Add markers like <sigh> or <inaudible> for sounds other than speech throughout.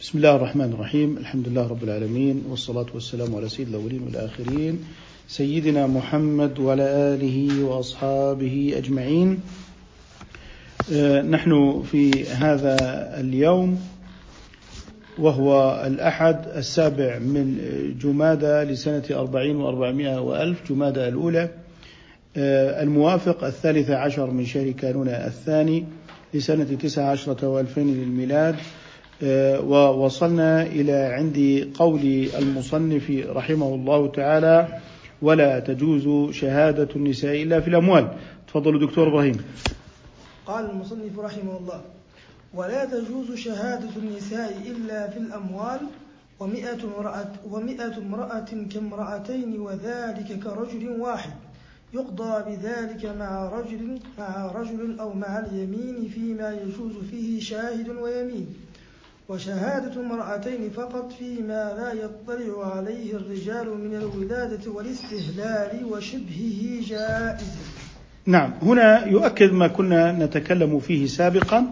بسم الله الرحمن الرحيم الحمد لله رب العالمين والصلاة والسلام على سيد الأولين والآخرين سيدنا محمد وعلى آله وأصحابه أجمعين نحن في هذا اليوم وهو الأحد السابع من جمادى لسنة أربعين وأربعمائة وألف جمادى الأولى الموافق الثالث عشر من شهر كانون الثاني لسنة تسعة عشرة وألفين للميلاد ووصلنا إلى عند قول المصنف رحمه الله تعالى ولا تجوز شهادة النساء إلا في الأموال. تفضلوا دكتور إبراهيم. قال المصنف رحمه الله ولا تجوز شهادة النساء إلا في الأموال ومئة امرأة, ومئة امرأة كامرأتين وذلك كرجل واحد. يقضى بذلك مع رجل مع رجل أو مع اليمين فيما يجوز فيه شاهد ويمين. وشهادة امرأتين فقط فيما لا يطلع عليه الرجال من الولادة والاستهلال وشبهه جائز. نعم هنا يؤكد ما كنا نتكلم فيه سابقا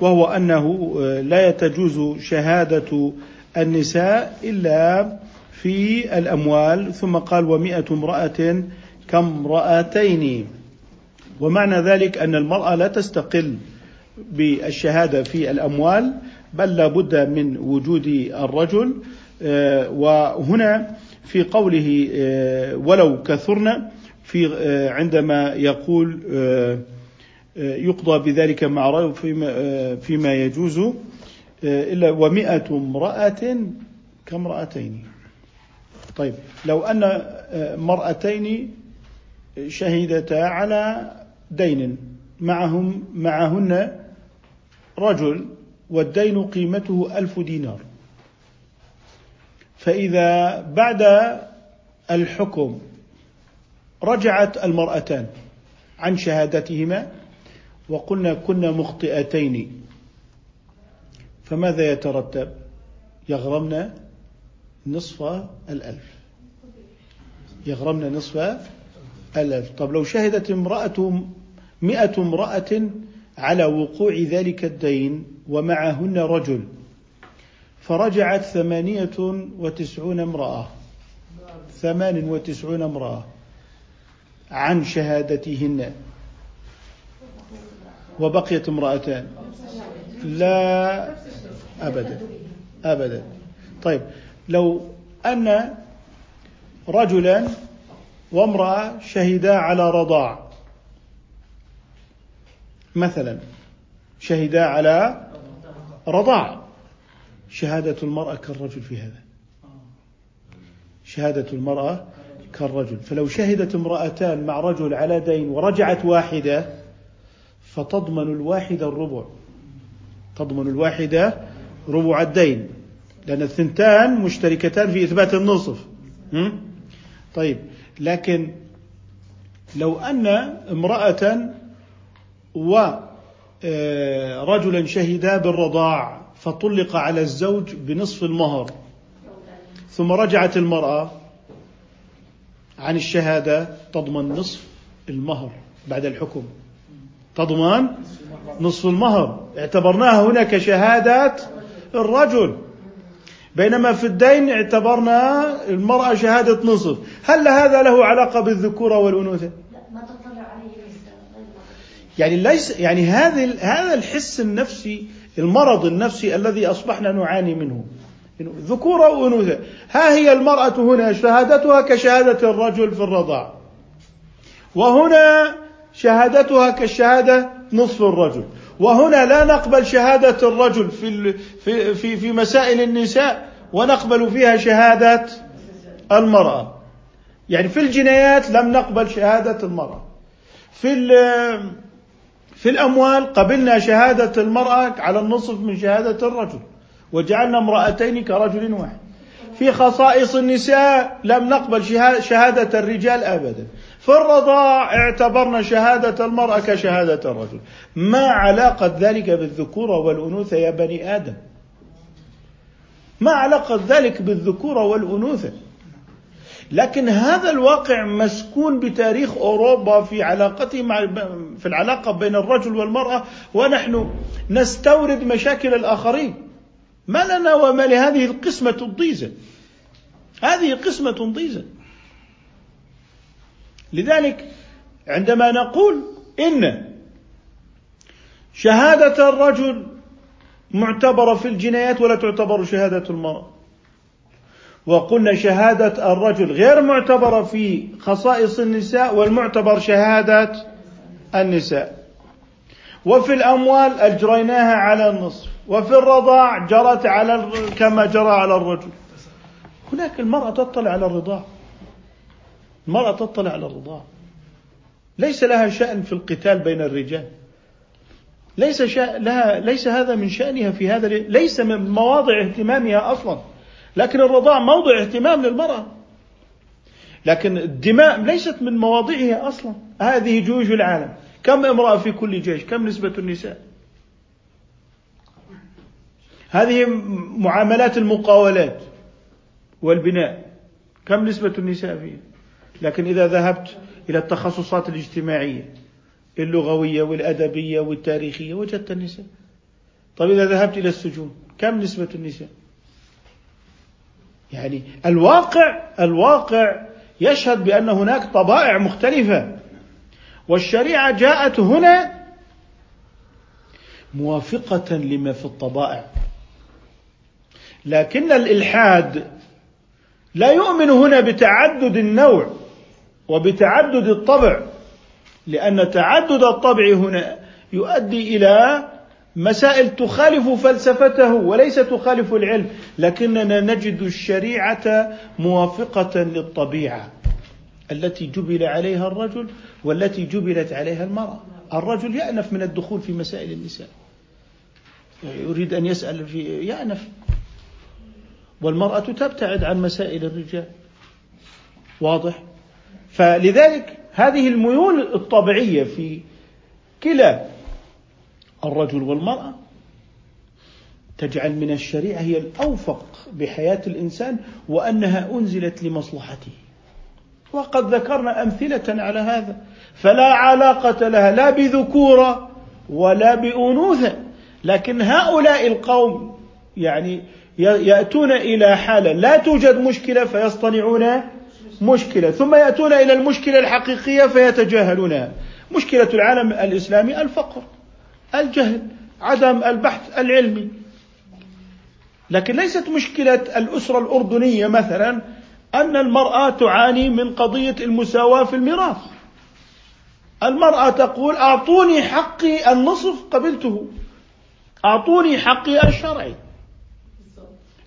وهو أنه لا تجوز شهادة النساء إلا في الأموال. ثم قال ومئة امرأة كامرأتين. ومعنى ذلك أن المرأة لا تستقل بالشهادة في الأموال بل لا بد من وجود الرجل آه، وهنا في قوله آه، ولو كثرن في آه، عندما يقول يقضى بذلك مع فيما, فيما يجوز إلا ومئة امرأة كامرأتين. طيب لو أن مرأتين شهدتا على دين معهم معهن رجل والدين قيمته ألف دينار. فإذا بعد الحكم رجعت المرأتان عن شهادتهما وقلنا كنا مخطئتين فماذا يترتب؟ يغرمن نصف الألف. يغرمن نصف الألف. طب لو شهدت امرأة مئة امرأة على وقوع ذلك الدين ومعهن رجل فرجعت ثمانية وتسعون امرأة ثمان وتسعون امرأة عن شهادتهن وبقيت امرأتان. لا أبدا أبدا. طيب لو أن رجلا وامرأة شهدا على رضاع مثلا شهدا على رضاع. شهادة المرأة كالرجل في هذا. شهادة المرأة كالرجل. فلو شهدت امرأتان مع رجل على دين ورجعت واحدة فتضمن الواحدة الربع. تضمن الواحدة ربع الدين. لأن الثنتان مشتركتان في إثبات النصف. طيب. لكن لو أن امرأة ورجلا آه، شهدا بالرضاع فطلق على الزوج بنصف المهر. ثم رجعت المرأة عن الشهادة تضمن نصف المهر بعد الحكم. تضمن نصف المهر. اعتبرناها هنا كشهادات الرجل. بينما في الدين اعتبرنا المرأة شهادة نصف. هل هذا له علاقة بالذكورة والأنوثة؟ يعني ليس يعني هذا هذا الحس النفسي المرض النفسي الذي أصبحنا نعاني منه. ذكورة وأنوثة ها هي المرأة هنا شهادتها كشهادة الرجل في الرضاع. وهنا شهادتها كشهادة نصف الرجل. وهنا لا نقبل شهادة الرجل في في في, في مسائل النساء ونقبل فيها شهادة المرأة. يعني في الجنايات لم نقبل شهادة المرأة. في في الأموال قبلنا شهادة المرأة على النصف من شهادة الرجل وجعلنا امرأتين كرجل واحد. في خصائص النساء لم نقبل شهادة الرجال أبدا. في الرضاع اعتبرنا شهادة المرأة كشهادة الرجل. ما علاقة ذلك بالذكورة والأنوثة يا بني آدم؟ ما علاقة ذلك بالذكورة والأنوثة؟ لكن هذا الواقع مسكون بتاريخ أوروبا في علاقته مع في العلاقة بين الرجل والمرأة ونحن نستورد مشاكل الآخرين. ما لنا وما لهذه القسمة الضيزة. هذه قسمة ضيزة. لذلك عندما نقول إن شهادة الرجل معتبرة في الجنايات ولا تعتبر شهادة المرأة؟ وقلنا شهادة الرجل غير معتبرة في خصائص النساء والمعتبر شهادة النساء. وفي الأموال أجريناها على النصف وفي الرضاع جرت على كما جرى على الرجل. هناك المرأة تطلع على الرضاع. المرأة تطلع على الرضاع. ليس لها شأن في القتال بين الرجال. ليس شأن لها ليس هذا من شأنها في هذا ليس من مواضع اهتمامها أصلا. لكن الرضاع موضع اهتمام للمرأة. لكن الدماء ليست من مواضعها أصلا. هذه جيوش العالم. كم امرأة في كل جيش؟ كم نسبة النساء؟ هذه معاملات المقاولات والبناء. كم نسبة النساء فيها؟ لكن إذا ذهبت إلى التخصصات الاجتماعية اللغوية والأدبية والتاريخية وجدت النساء. طيب إذا ذهبت إلى السجون كم نسبة النساء؟ يعني الواقع الواقع يشهد بأن هناك طبائع مختلفة. والشريعة جاءت هنا موافقة لما في الطبائع. لكن الإلحاد لا يؤمن هنا بتعدد النوع وبتعدد الطبع لأن تعدد الطبع هنا يؤدي إلى مسائل تخالف فلسفته وليس تخالف العلم لكننا نجد الشريعة موافقة للطبيعة التي جبل عليها الرجل والتي جبلت عليها المرأة. الرجل يأنف من الدخول في مسائل النساء. يريد أن يسأل في يأنف. والمرأة تبتعد عن مسائل الرجال. واضح؟ فلذلك هذه الميول الطبيعية في كلا الرجل والمرأة تجعل من الشريعة هي الأوفق بحياة الإنسان وأنها أنزلت لمصلحته. وقد ذكرنا أمثلة على هذا. فلا علاقة لها لا بذكورة ولا بأنوثة. لكن هؤلاء القوم يعني يأتون إلى حالة لا توجد مشكلة فيصطنعون مشكلة. ثم يأتون إلى المشكلة الحقيقية فيتجاهلونها. مشكلة العالم الإسلامي الفقر. الجهل عدم البحث العلمي. لكن ليست مشكلة الأسرة الأردنية مثلا أن المرأة تعاني من قضية المساواة في الميراث. المرأة تقول أعطوني حقي النصف قبلته. أعطوني حقي الشرعي.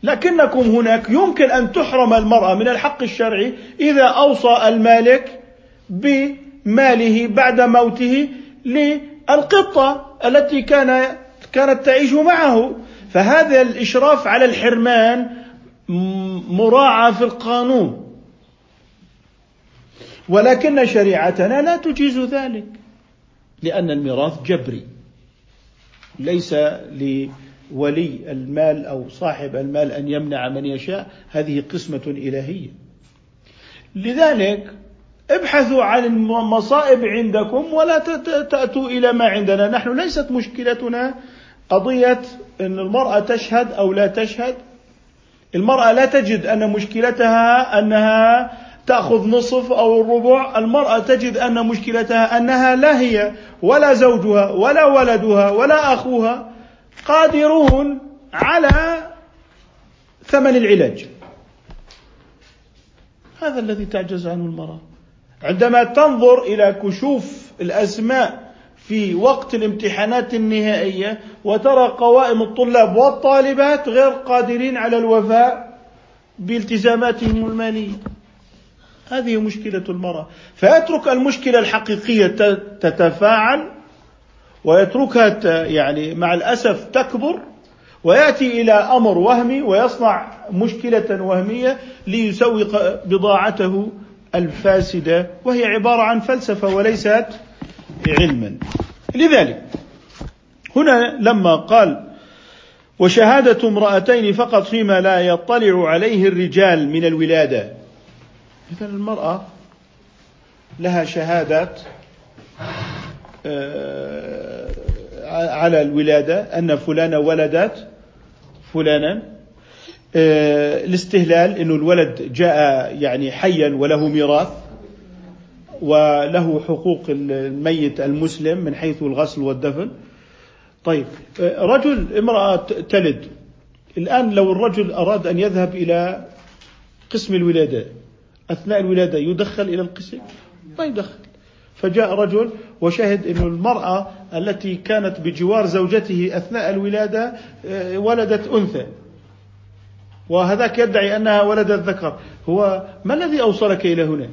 لكنكم هناك يمكن أن تحرم المرأة من الحق الشرعي إذا أوصى المالك بماله بعد موته للقطة. التي كان كانت تعيش معه. فهذا الإشراف على الحرمان مراعى في القانون. ولكن شريعتنا لا تجيز ذلك لأن الميراث جبري. ليس لولي المال أو صاحب المال أن يمنع من يشاء. هذه قسمة إلهية. لذلك ابحثوا عن المصائب عندكم ولا تأتوا إلى ما عندنا. نحن ليست مشكلتنا قضية أن المرأة تشهد أو لا تشهد. المرأة لا تجد أن مشكلتها أنها تأخذ نصف أو الربع. المرأة تجد أن مشكلتها أنها لا هي ولا زوجها ولا ولدها ولا أخوها قادرون على ثمن العلاج. هذا الذي تعجز عنه المرأة. عندما تنظر إلى كشوف الأسماء في وقت الامتحانات النهائية وترى قوائم الطلاب والطالبات غير قادرين على الوفاء بالتزاماتهم المالية. هذه مشكلة المرأة. فيترك المشكلة الحقيقية تتفاعل ويتركها يعني مع الأسف تكبر ويأتي إلى أمر وهمي ويصنع مشكلة وهمية ليسوق بضاعته الفاسدة وهي عبارة عن فلسفة وليست علما. لذلك هنا لما قال وشهادة امرأتين فقط فيما لا يطلع عليه الرجال من الولادة. إذا المرأة لها شهادات آه، على الولادة أن فلانة ولدت فلانا. الاستهلال إنه الولد جاء يعني حيا وله ميراث وله حقوق الميت المسلم من حيث الغسل والدفن. طيب آه، رجل امرأة تلد. الآن لو الرجل أراد أن يذهب إلى قسم الولادة أثناء الولادة يدخل إلى القسم؟ ما يدخل. فجاء رجل وشهد أن المرأة التي كانت بجوار زوجته أثناء الولادة آه، ولدت أنثى. وهذاك يدعي أنها ولدت ذكر هو ما الذي أوصلك إلى هنا؟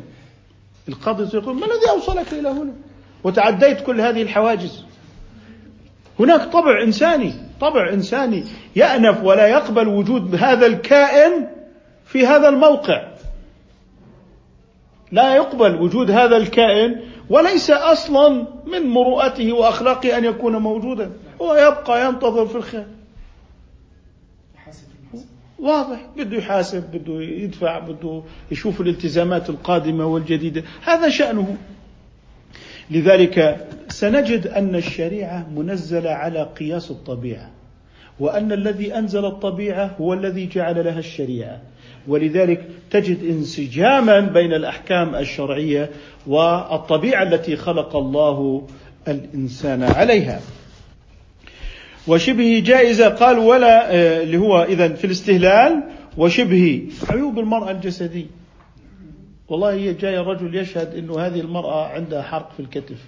القاضي يقول ما الذي أوصلك إلى هنا؟ وتعديت كل هذه الحواجز. هناك طبع إنساني طبع إنساني يأنف ولا يقبل وجود هذا الكائن في هذا الموقع. لا يقبل وجود هذا الكائن وليس أصلا من مروءته وأخلاقه أن يكون موجودا. هو يبقى ينتظر في الخير. واضح. بده يحاسب بده يدفع بده يشوف الالتزامات القادمة والجديدة. هذا شأنه. لذلك سنجد أن الشريعة منزلة على قياس الطبيعة وأن الذي أنزل الطبيعة هو الذي جعل لها الشريعة. ولذلك تجد انسجاما بين الأحكام الشرعية والطبيعة التي خلق الله الإنسان عليها. وشبه جائزة قال ولا آه، اللي هو اذا في الاستهلال وشبه عيوب المرأة الجسدية. والله هي جاي رجل يشهد إنه هذه المرأة عندها حرق في الكتف.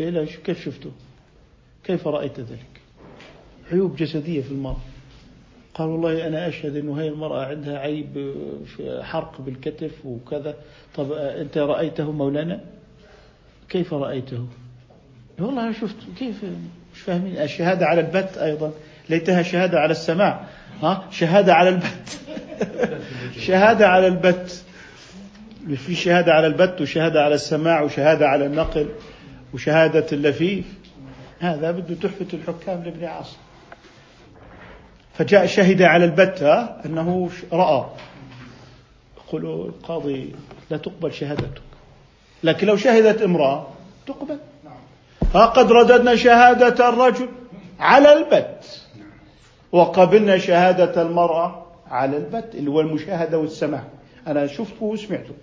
إيه كيف شفته؟ كيف رأيت ذلك؟ عيوب جسدية في المرأة. قال والله أنا أشهد أنه هي المرأة عندها عيب في حرق بالكتف وكذا طب أنت رأيته مولانا كيف رأيته والله أنا شفت كيف مش فاهمين. الشهادة على البت أيضا. ليتها شهادة على السماع. ها؟ شهادة على البت. <laughs> شهادة على البت. في شهادة على البت وشهادة على السماع وشهادة على النقل وشهادة اللفيف. هذا بده تحفة الحكام لابن عاصم. فجاء شهد على البتة أنه رأى. يقول القاضي لا تقبل شهادتك. لكن لو شهدت امرأة تقبل. قد رددنا شهادة الرجل على البت. وقبلنا شهادة المرأة على البت اللي هو المشاهدة والسماع. أنا شفته وسمعته.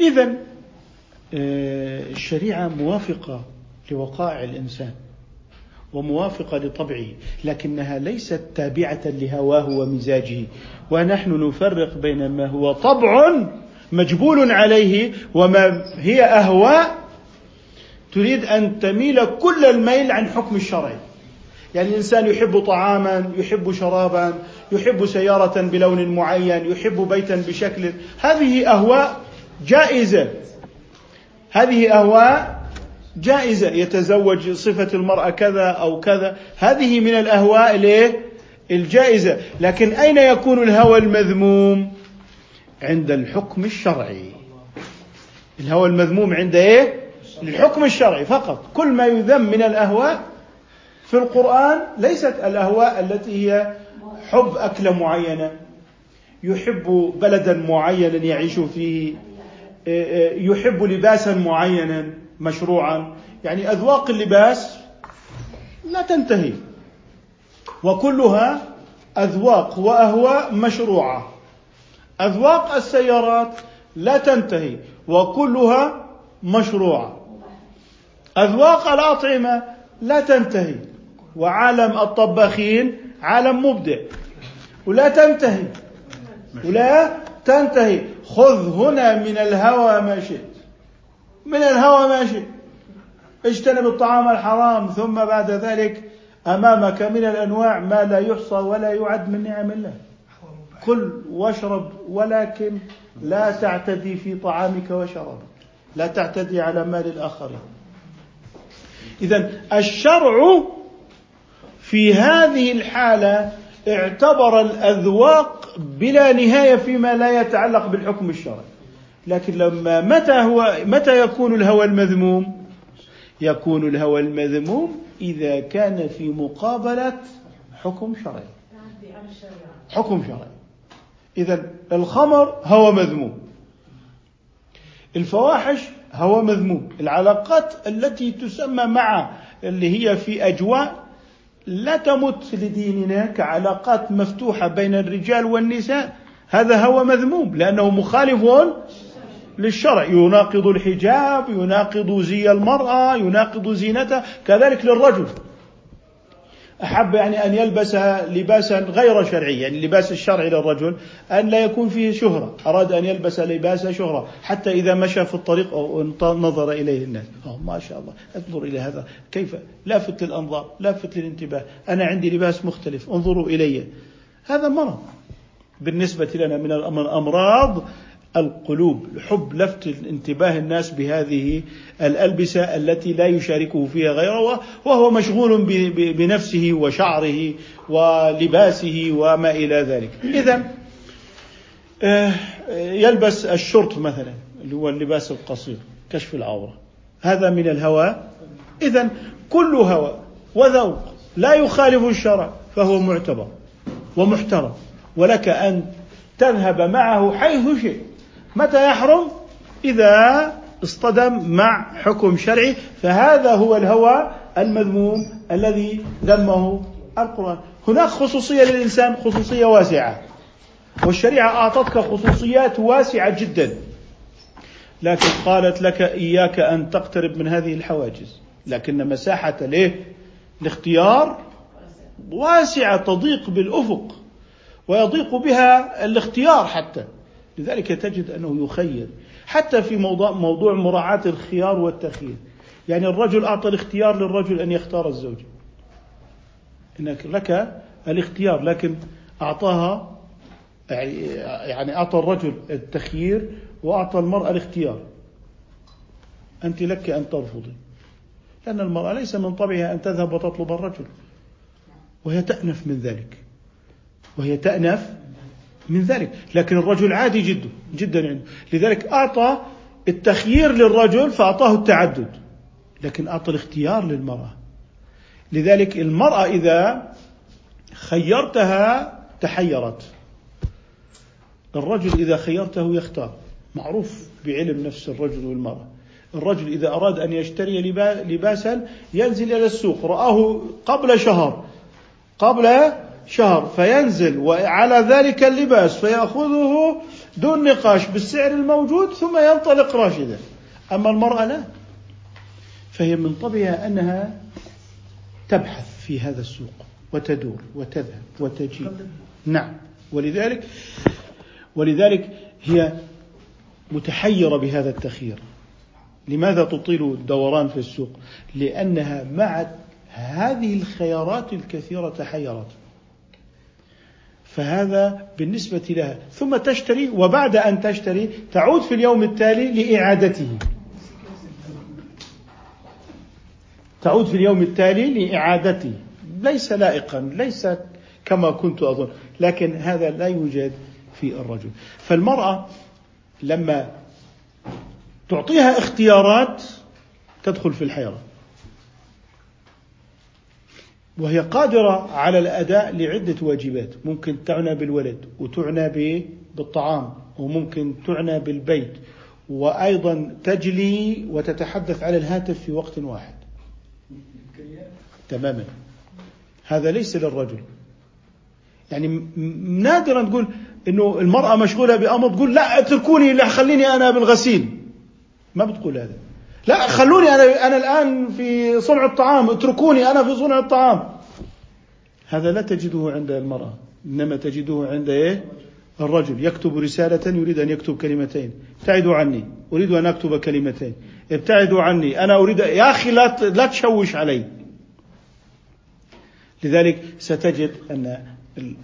إذا آه، الشريعة موافقة لوقائع الإنسان وموافقة لطبعه لكنها ليست تابعة لهواه ومزاجه. ونحن نفرق بين ما هو طبع مجبول عليه وما هي أهواء تريد أن تميل كل الميل عن حكم الشرع. يعني الإنسان يحب طعاما يحب شرابا يحب سيارة بلون معين يحب بيتا بشكل. هذه أهواء جائزة. هذه أهواء جائزة. يتزوج صفة المرأة كذا أو كذا. هذه من الأهواء الايه الجائزة. لكن أين يكون الهوى المذموم؟ عند الحكم الشرعي. الهوى المذموم عند إيه؟ الحكم الشرعي فقط. كل ما يذم من الأهواء في القرآن ليست الأهواء التي هي حب أكلة معينة يحب بلدا معينا يعيش فيه يحب لباسا معينا مشروعا. يعني أذواق اللباس لا تنتهي وكلها أذواق وأهواء مشروعة. أذواق السيارات لا تنتهي وكلها مشروعة. أذواق الأطعمة لا تنتهي. وعالم الطباخين عالم مبدع. ولا تنتهي. ولا تنتهي. خذ هنا من الهوى ما شئت. من الهوى ما شئت. اجتنب الطعام الحرام ثم بعد ذلك أمامك من الأنواع ما لا يحصى ولا يعد من نعم الله. كل واشرب ولكن لا تعتدي في طعامك وشرابك. لا تعتدي على مال الآخرين. اذا الشرع في هذه الحالة اعتبر الأذواق بلا نهاية فيما لا يتعلق بالحكم الشرعي. لكن لما متى هو متى يكون الهوى المذموم؟ يكون الهوى المذموم إذا كان في مقابلة حكم شرعي. حكم شرعي. اذا الخمر هوى مذموم. الفواحش هوى مذموم. العلاقات التي تسمى مع اللي هي في أجواء لا تمت لديننا كعلاقات مفتوحة بين الرجال والنساء هذا هو مذموم لأنه مخالف للشرع. يناقض الحجاب يناقض زي المرأة يناقض زينتها كذلك للرجل. أحب يعني أن يلبس لباسا غير شرعي يعني اللباس الشرعي للرجل أن لا يكون فيه شهرة أراد أن يلبس لباس شهرة حتى إذا مشى في الطريق أو نظر إليه الناس. أوه ما شاء الله. أنظر إلى هذا. كيف؟ لافت للأنظار لافت للانتباه. أنا عندي لباس مختلف انظروا إلي. هذا مرض. بالنسبة لنا من الأمراض القلوب حب لفت انتباه الناس بهذه الألبسة التي لا يشاركه فيها غيره وهو مشغول بنفسه وشعره ولباسه وما إلى ذلك. إذا آه، يلبس الشرط مثلا اللي هو اللباس القصير كشف العورة. هذا من الهوى. إذا كل هوى وذوق لا يخالف الشرع فهو معتبر ومحترم ولك أن تذهب معه حيث شئت. متى يحرم؟ إذا اصطدم مع حكم شرعي. فهذا هو الهوى المذموم الذي ذمه القرآن. هناك خصوصية للإنسان خصوصية واسعة. والشريعة أعطتك خصوصيات واسعة جدا. لكن قالت لك إياك أن تقترب من هذه الحواجز. لكن مساحة ليه؟ الاختيار واسعة تضيق بالأفق. ويضيق بها الاختيار حتى. لذلك تجد أنه يخير. حتى في موضوع, موضوع مراعاة الخيار والتخيير. يعني الرجل أعطى الاختيار للرجل أن يختار الزوجة إنك لك الاختيار لكن أعطاها يعني أعطى الرجل التخيير وأعطى المرأة الاختيار. أنت لك أن ترفضي. لأن المرأة ليس من طبعها أن تذهب وتطلب الرجل. وهي تأنف من ذلك. وهي تأنف من ذلك. لكن الرجل عادي جدا جدا عنده لذلك أعطى التخيير للرجل فأعطاه التعدد لكن أعطى الاختيار للمرأة. لذلك المرأة إذا خيرتها تحيرت. الرجل إذا خيرته يختار. معروف بعلم نفس الرجل والمرأة. الرجل إذا أراد أن يشتري لباسا ينزل إلى السوق. رآه قبل شهر قبل شهر فينزل وعلى ذلك اللباس فيأخذه دون نقاش بالسعر الموجود ثم ينطلق راشدا. أما المرأة لا. فهي من طبعها أنها تبحث في هذا السوق وتدور وتذهب وتجي نعم. ولذلك ولذلك هي متحيرة بهذا التخيير. لماذا تطيل الدوران في السوق؟ لأنها مع هذه الخيارات الكثيرة تحيرت. فهذا بالنسبة لها. ثم تشتري وبعد أن تشتري تعود في اليوم التالي لإعادته. تعود في اليوم التالي لإعادته. ليس لائقا ليس كما كنت أظن. لكن هذا لا يوجد في الرجل. فالمرأة لما تعطيها اختيارات تدخل في الحيرة. وهي قادرة على الأداء لعدة واجبات. ممكن تعنى بالولد وتعنى بالطعام وممكن تعنى بالبيت وأيضا تجلي وتتحدث على الهاتف في وقت واحد. تماما. هذا ليس للرجل. يعني نادرا تقول إنه المرأة مشغولة بأمر تقول لا اتركوني لا خليني أنا بالغسيل. ما بتقول هذا. لا خلوني أنا أنا الآن في صنع الطعام اتركوني أنا في صنع الطعام. هذا لا تجده عند المرأة إنما تجده عند إيه؟ الرجل. يكتب رسالة يريد أن يكتب كلمتين. ابتعدوا عني أريد أن أكتب كلمتين. ابتعدوا عني أنا أريد يا أخي لا لا تشوش علي. لذلك ستجد أن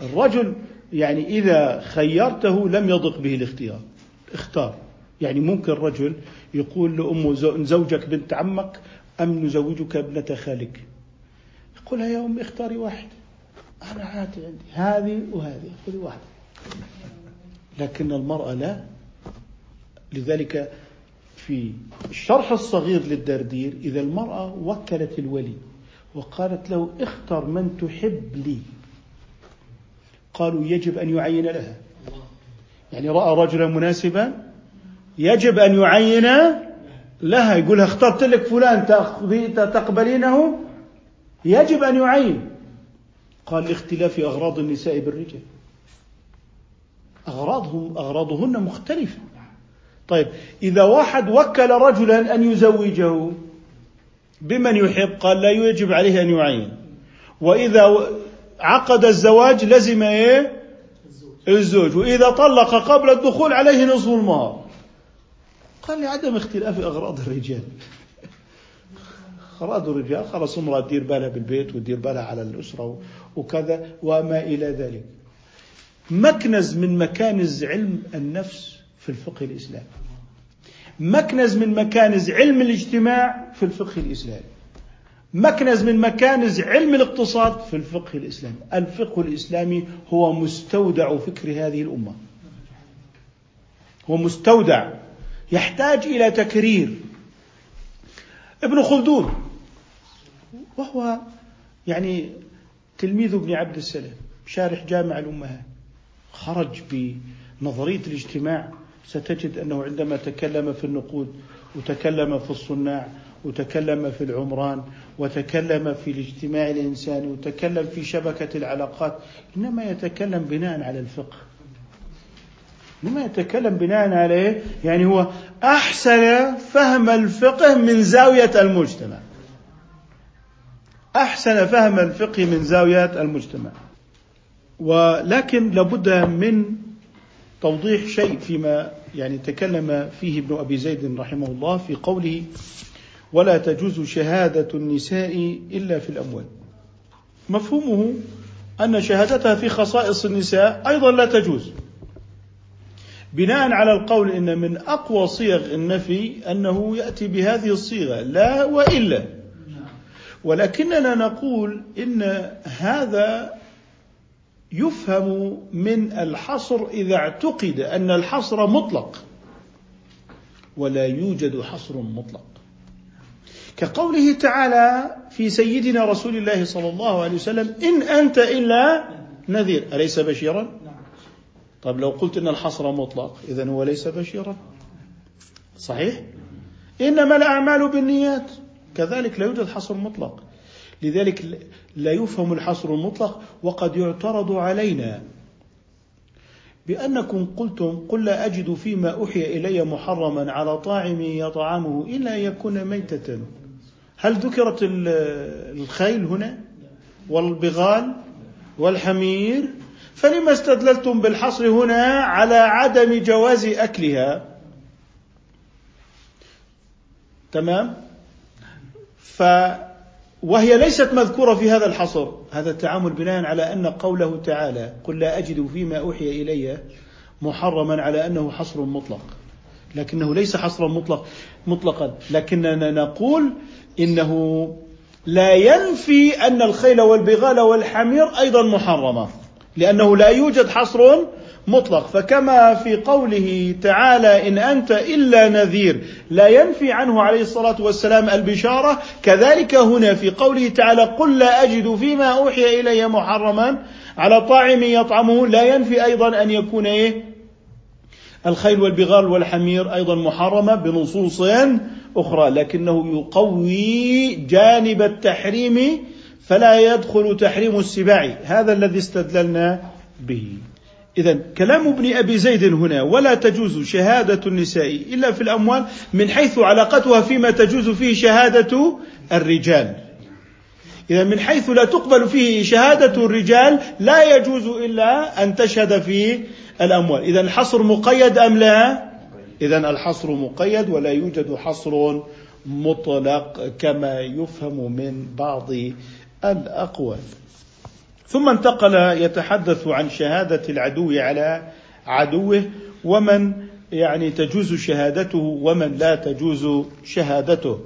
الرجل يعني إذا خيرته لم يضق به الاختيار اختار. يعني ممكن رجل يقول لأمه نزوجك بنت عمك أم نزوجك ابنة خالك؟ يقولها يا أمي اختاري واحد. أنا عادي عندي هذه وهذه خذي واحدة لكن المرأة لا. لذلك في الشرح الصغير للدردير إذا المرأة وكلت الولي وقالت له اختر من تحب لي. قالوا يجب أن يعين لها. يعني رأى رجلا مناسبا يجب أن يعين لها يقولها اخترت لك فلان تقبلينه؟ يجب أن يعين. قال لاختلاف أغراض النساء بالرجال. أغراضهم أغراضهن مختلفة. طيب إذا واحد وكل رجلا أن يزوجه بمن يحب؟ قال لا يجب عليه أن يعين. وإذا عقد الزواج لزم إيه؟ الزوج. وإذا طلق قبل الدخول عليه نصف المهر قال لعدم اختلاف أغراض الرجال. أغراض الرجال خلاص امرأة تدير بالها بالبيت وتدير بالها على الأسرة وكذا وما إلى ذلك. مكنز من مكانز علم النفس في الفقه الإسلامي. مكنز من مكانز علم الاجتماع في الفقه الإسلامي. مكنز من مكانز علم الاقتصاد في الفقه الإسلامي. الفقه الإسلامي هو مستودع فكر هذه الأمة. هو مستودع. يحتاج إلى تكرير. ابن خلدون وهو يعني تلميذ ابن عبد السلام شارح جامع الأمهات خرج بنظرية الاجتماع. ستجد أنه عندما تكلم في النقود وتكلم في الصناع وتكلم في العمران وتكلم في الاجتماع الإنساني وتكلم في شبكة العلاقات إنما يتكلم بناء على الفقه. إنما يتكلم بناء عليه يعني هو أحسن فهم الفقه من زاوية المجتمع. أحسن فهم الفقه من زاوية المجتمع. ولكن لابد من توضيح شيء فيما يعني تكلم فيه ابن أبي زيد رحمه الله في قوله ولا تجوز شهادة النساء إلا في الأموال مفهومه أن شهادتها في خصائص النساء أيضا لا تجوز. بناء على القول إن من أقوى صيغ النفي أنه يأتي بهذه الصيغة لا وإلا. ولكننا نقول إن هذا يفهم من الحصر إذا اعتقد أن الحصر مطلق ولا يوجد حصر مطلق. كقوله تعالى في سيدنا رسول الله صلى الله عليه وسلم إن أنت إلا نذير. أليس بشيرا؟ طيب لو قلت إن الحصر مطلق اذا هو ليس بشيرا. صحيح؟ إنما الأعمال بالنيات. كذلك لا يوجد حصر مطلق. لذلك لا يفهم الحصر المطلق وقد يعترض علينا بأنكم قلتم قل لا أجد فيما أوحي إلي محرما على طاعم يطعمه إلا يكون ميتة. هل ذكرت الخيل هنا؟ والبغال؟ والحمير؟ فلما استدللتم بالحصر هنا على عدم جواز أكلها؟ تمام؟ ف وهي ليست مذكورة في هذا الحصر. هذا التعامل بناء على أن قوله تعالى قل لا أجد فيما أوحي إلي محرما على أنه حصر مطلق. لكنه ليس حصرا مطلق مطلقا. لكننا نقول إنه لا ينفي أن الخيل والبغال والحمير أيضا محرمة. لأنه لا يوجد حصر مطلق. فكما في قوله تعالى إن أنت إلا نذير لا ينفي عنه عليه الصلاة والسلام البشارة. كذلك هنا في قوله تعالى قل لا أجد فيما أوحي إلي محرما على طاعم يطعمه. لا ينفي أيضا أن يكون إيه؟ الخيل والبغال والحمير أيضا محرمة بنصوص أخرى لكنه يقوي جانب التحريم فلا يدخل تحريم السباع. هذا الذي استدللنا به. إذا كلام ابن أبي زيد هنا ولا تجوز شهادة النساء إلا في الأموال من حيث علاقتها فيما تجوز فيه شهادة الرجال. إذا من حيث لا تقبل فيه شهادة الرجال لا يجوز إلا أن تشهد في الأموال. إذا الحصر مقيد أم لا؟ إذا الحصر مقيد ولا يوجد حصر مطلق كما يفهم من بعض الأقوال. ثم انتقل يتحدث عن شهادة العدو على عدوه ومن يعني تجوز شهادته ومن لا تجوز شهادته.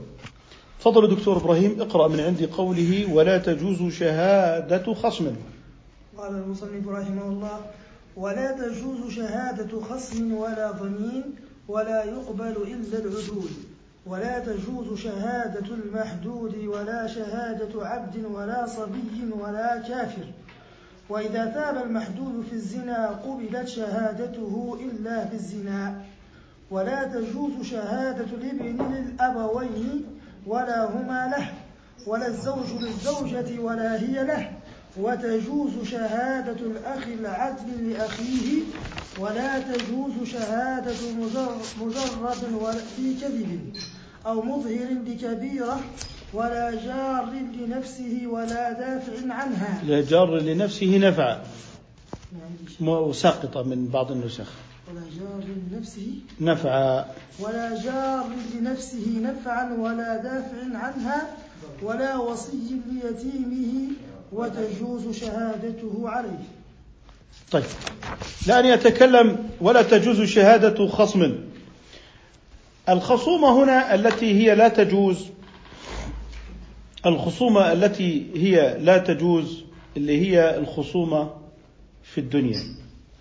تفضل دكتور إبراهيم اقرأ من عند قوله ولا تجوز شهادة خصم قال المصنف رحمه الله ولا تجوز شهادة خصم ولا ضمين ولا يقبل إلا العدول ولا تجوز شهادة المحدود ولا شهادة عبد ولا صبي ولا كافر. وإذا تاب المحدود في الزنا قبلت شهادته إلا في الزنا. ولا تجوز شهادة الابن للأبوين ولا هما له ولا الزوج للزوجة ولا هي له. وتجوز شهادة الأخ العدل لأخيه ولا تجوز شهادة مجرد في كذب أو مظهر بكبيرة ولا جار لنفسه ولا دافع عنها. لا جار لنفسه نفعا. ساقطة من بعض النسخ. ولا جار لنفسه. نفعا. ولا جار لنفسه نفعا ولا دافع عنها ولا وصي ليتيمه وتجوز شهادته عليه. طيب. لأن يتكلم ولا تجوز شهادة خصم. الخصومة هنا التي هي لا تجوز الخصومة التي هي لا تجوز اللي هي الخصومة في الدنيا.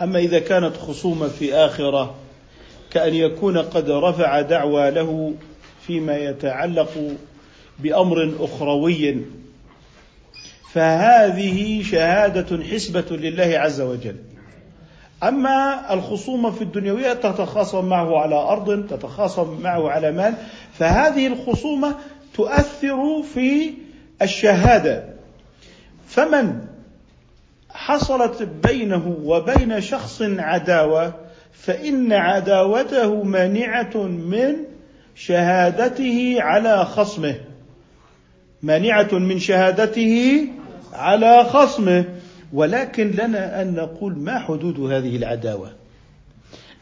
أما إذا كانت خصومة في آخرة كأن يكون قد رفع دعوى له فيما يتعلق بأمر أخروي. فهذه شهادة حسبة لله عز وجل. أما الخصومة في الدنيوية تتخاصم معه على أرض تتخاصم معه على مال فهذه الخصومة تؤثر في الشهادة. فمن حصلت بينه وبين شخص عداوة فإن عداوته مانعة من شهادته على خصمه. مانعة من شهادته على خصمه. ولكن لنا أن نقول ما حدود هذه العداوة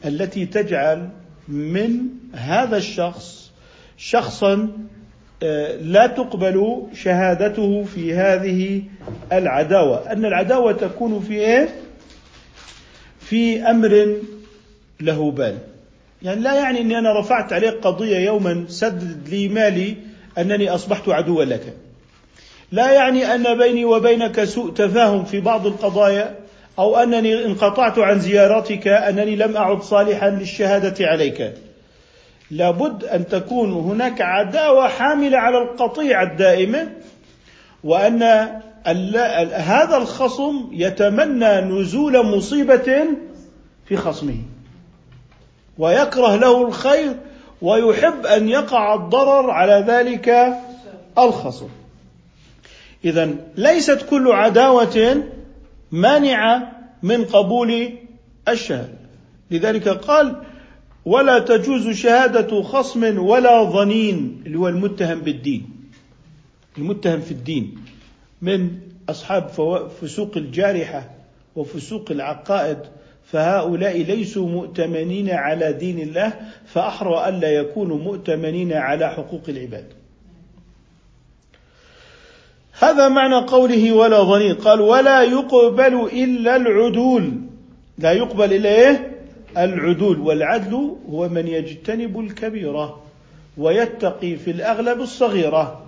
التي تجعل من هذا الشخص شخصا آه، لا تقبل شهادته في هذه العداوة. أن العداوة تكون في إيه؟ في أمر له بال. يعني لا يعني إني أنا رفعت عليك قضية يوما سدد لي مالي أنني أصبحت عدوا لك. لا يعني أن بيني وبينك سوء تفاهم في بعض القضايا أو أنني انقطعت عن زيارتك أنني لم أعد صالحا للشهادة عليك. لابد أن تكون هناك عداوة حاملة على القطيعه الدائمة وأن هذا الخصم يتمنى نزول مصيبة في خصمه ويكره له الخير ويحب أن يقع الضرر على ذلك الخصم. إذا ليست كل عداوة مانعة من قبول الشهادة. لذلك قال ولا تجوز شهادة خصم ولا ظنين اللي هو المتهم بالدين. المتهم في الدين من أصحاب فسوق الجارحة وفسوق العقائد. فهؤلاء ليسوا مؤتمنين على دين الله فأحرى ألا يكونوا مؤتمنين على حقوق العباد. هذا معنى قوله ولا ظنين قال ولا يقبل إلا العدول. لا يقبل إلا إيه؟ العدول. والعدل هو من يجتنب الكبيرة ويتقي في الأغلب الصغيرة.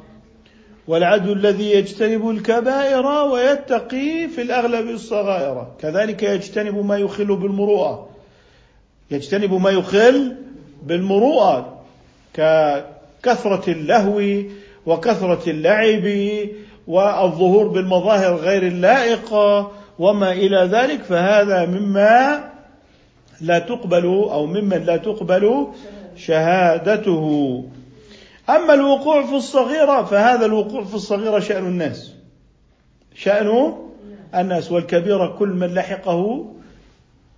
والعدل الذي يجتنب الكبائر ويتقي في الأغلب الصغائر. كذلك يجتنب ما يخل بالمروءة. يجتنب ما يخل بالمروءة. ككثرة اللهو وكثرة اللعب والظهور بالمظاهر غير اللائقة وما إلى ذلك فهذا مما لا تقبل أو ممن لا تقبل شهادته. أما الوقوع في الصغيرة فهذا الوقوع في الصغيرة شأن الناس. شأن الناس والكبيره كل من لحقه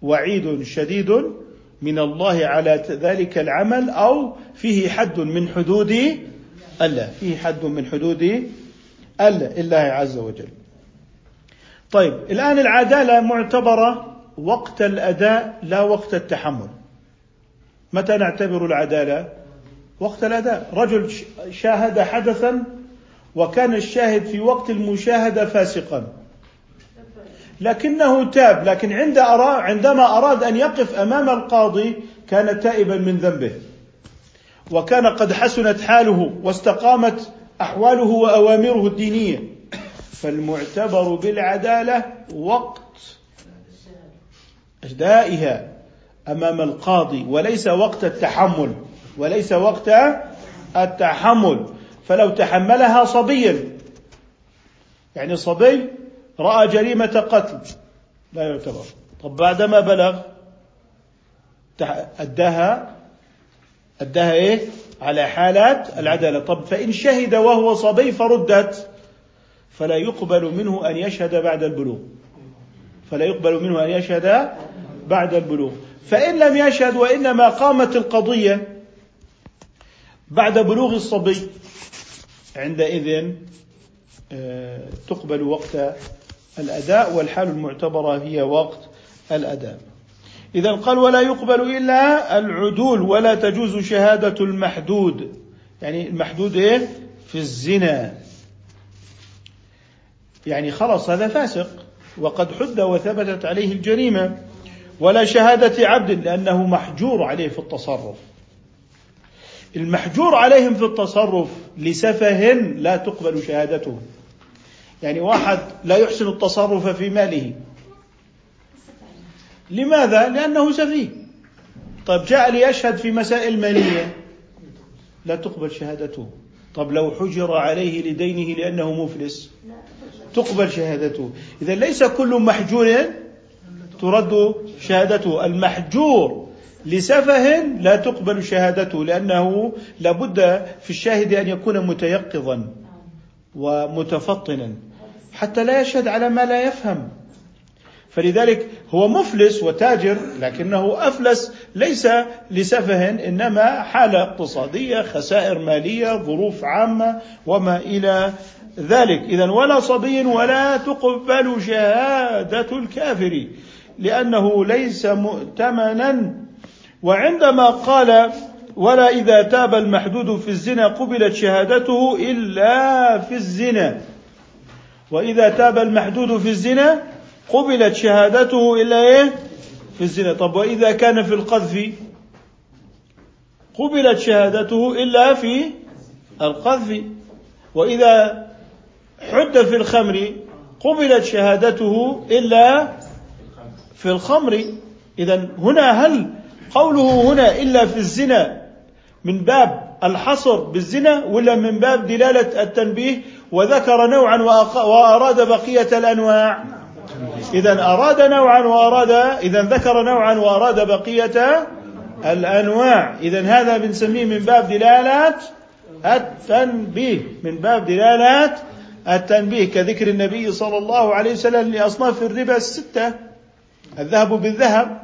وعيد شديد من الله على ذلك العمل أو فيه حد من حدود الله فيه حد من حدود الله عز وجل. طيب الآن العدالة معتبرة وقت الأداء لا وقت التحمل. متى نعتبر العدالة؟ وقت الأداء. رجل شاهد حدثا وكان الشاهد في وقت المشاهدة فاسقا. لكنه تاب لكن عند عندما أراد أن يقف أمام القاضي كان تائبا من ذنبه. وكان قد حسنت حاله واستقامت أحواله وأوامره الدينية. فالمعتبر بالعدالة وقت ادائها أمام القاضي وليس وقت التحمل وليس وقت التحمل. فلو تحملها صبيا يعني صبي رأى جريمة قتل. لا يعتبر. طب بعدما بلغ أداها أداها إيه؟ على حالات العدالة. طب فإن شهد وهو صبي فردت فلا يقبل منه أن يشهد بعد البلوغ. فلا يقبل منه أن يشهد بعد البلوغ. فإن لم يشهد وإنما قامت القضية بعد بلوغ الصبي عندئذ آه، تقبل وقت الأداء والحال المعتبرة هي وقت الأداء. إذا قال ولا يقبل إلا العدول ولا تجوز شهادة المحدود. يعني المحدود إيه؟ في الزنا. يعني خلاص هذا فاسق. وقد حد وثبتت عليه الجريمة. ولا شهادة عبد لأنه محجور عليه في التصرف. المحجور عليهم في التصرف لسفه لا تقبل شهادته. يعني واحد لا يحسن التصرف في ماله. لماذا؟ لأنه سفيه طيب جاء ليشهد في مسائل مالية. لا تقبل شهادته. طب لو حجر عليه لدينه لأنه مفلس. تقبل شهادته. إذا ليس كل محجور ترد شهادته. المحجور لسفه لا تقبل شهادته لأنه لابد في الشاهد أن يكون متيقظا ومتفطنا. حتى لا يشهد على ما لا يفهم. فلذلك هو مفلس وتاجر لكنه أفلس ليس لسفه إنما حالة اقتصادية خسائر مالية ظروف عامة وما إلى ذلك. اذا ولا صبي ولا تقبل شهادة الكافر لأنه ليس مؤتمنا. وعندما قال ولا إذا تاب المحدود في الزنا قبلت شهادته إلا في الزنا. وإذا تاب المحدود في الزنا قبلت شهادته إلا إيه؟ في الزنا. طب وإذا كان في القذف؟ قبلت شهادته إلا في القذف. وإذا حد في الخمر قبلت شهادته إلا في الخمر. إذا هنا هل قوله هنا إلا في الزنا من باب الحصر بالزنا ولا من باب دلالة التنبيه؟ وذكر نوعا وأراد بقية الأنواع. إذا أراد نوعا وأراد إذا ذكر نوعا وأراد بقية الأنواع. إذا هذا بنسميه من باب دلالة التنبيه. من باب دلالة التنبيه. كذكر النبي صلى الله عليه وسلم لأصناف الربا الستة. الذهب بالذهب.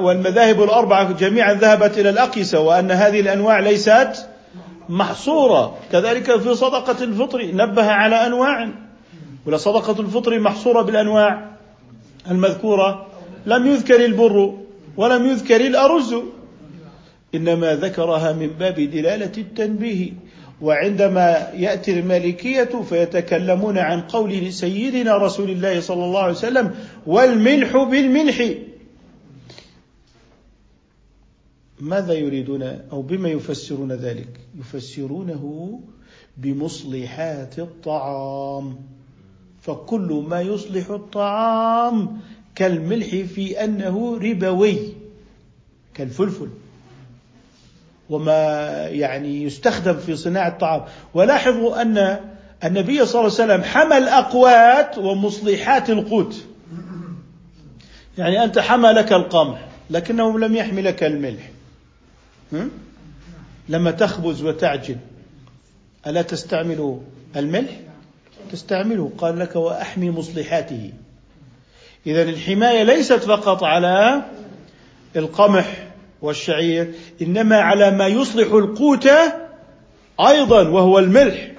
والمذاهب الأربعة جميعا ذهبت إلى الأقيسة وأن هذه الأنواع ليست محصورة. كذلك في صدقة الفطر نبه على أنواع. ولا صدقة الفطر محصورة بالأنواع المذكورة. لم يذكر البر ولم يذكر الأرز. إنما ذكرها من باب دلالة التنبيه. وعندما يأتي المالكية فيتكلمون عن قول سيدنا رسول الله صلى الله عليه وسلم والملح بالملح. ماذا يريدون أو بما يفسرون ذلك؟ يفسرونه بمصلحات الطعام. فكل ما يصلح الطعام كالملح في أنه ربوي كالفلفل. وما يعني يستخدم في صناعة الطعام. ولاحظوا أن النبي صلى الله عليه وسلم حمل أقوات ومصلحات القوت. يعني أنت حملك القمح لكنه لم يحملك الملح. لما تخبز وتعجن ألا تستعمل الملح؟ تستعمله. قال لك وأحمي مصلحاته. إذا الحماية ليست فقط على القمح والشعير إنما على ما يصلح القوت أيضا وهو الملح.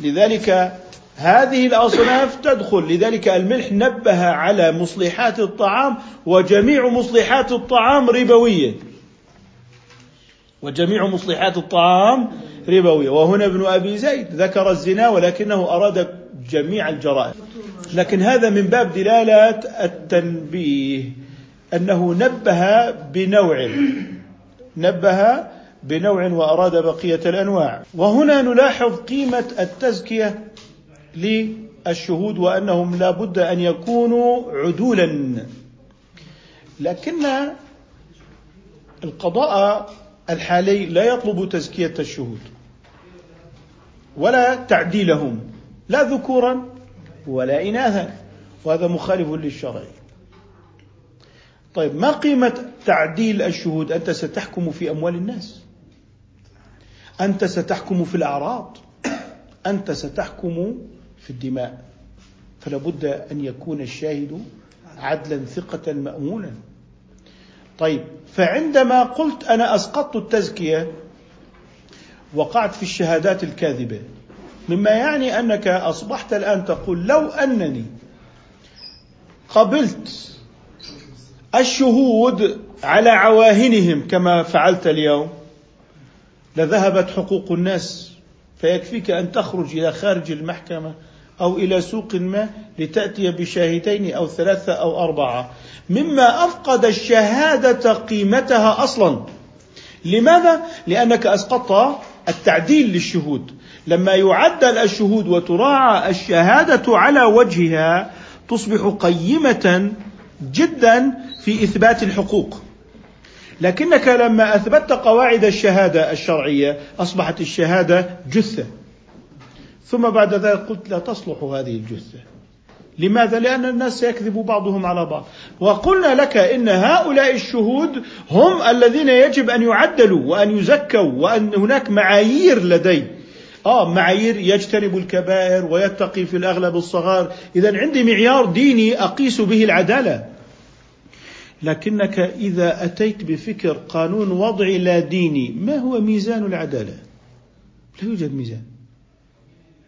لذلك هذه الأصناف تدخل. لذلك الملح نبه على مصلحات الطعام وجميع مصلحات الطعام ربوية. وجميع مصلحات الطعام ربوية وهنا ابن أبي زيد ذكر الزنا ولكنه أراد جميع الجرائم. لكن هذا من باب دلالة التنبيه أنه نبه بنوع نبه بنوع وأراد بقية الأنواع. وهنا نلاحظ قيمة التزكية للشهود وأنهم لا بد أن يكونوا عدولا. لكن القضاء الحالي لا يطلب تزكية الشهود. ولا تعديلهم لا ذكورا ولا إناثا. وهذا مخالف للشرع. طيب ما قيمة تعديل الشهود؟ أنت ستحكم في أموال الناس. أنت ستحكم في الأعراض. أنت ستحكم في الدماء. فلا بد أن يكون الشاهد عدلا ثقة مأمونا طيب فعندما قلت أنا أسقطت التزكية وقعت في الشهادات الكاذبة. مما يعني أنك أصبحت الآن تقول لو أنني قبلت الشهود على عواهنهم كما فعلت اليوم لذهبت حقوق الناس فيكفيك أن تخرج إلى خارج المحكمة أو إلى سوق ما لتأتي بشاهدين أو ثلاثة أو أربعة. مما أفقد الشهادة قيمتها أصلا. لماذا؟ لأنك أسقطت التعديل للشهود. لما يعدل الشهود وتراعى الشهادة على وجهها تصبح قيمة جدا في إثبات الحقوق. لكنك لما أثبتت قواعد الشهادة الشرعية أصبحت الشهادة جثة. ثم بعد ذلك قلت لا تصلح هذه الجثة. لماذا؟ لأن الناس سيكذب بعضهم على بعض. وقلنا لك إن هؤلاء الشهود هم الذين يجب أن يعدلوا وأن يزكوا وأن هناك معايير لدي. آه معايير يجتنب الكبائر ويتقي في الأغلب الصغار. إذا عندي معيار ديني أقيس به العدالة. لكنك إذا أتيت بفكر قانون وضعي لا ديني ما هو ميزان العدالة؟ لا يوجد ميزان.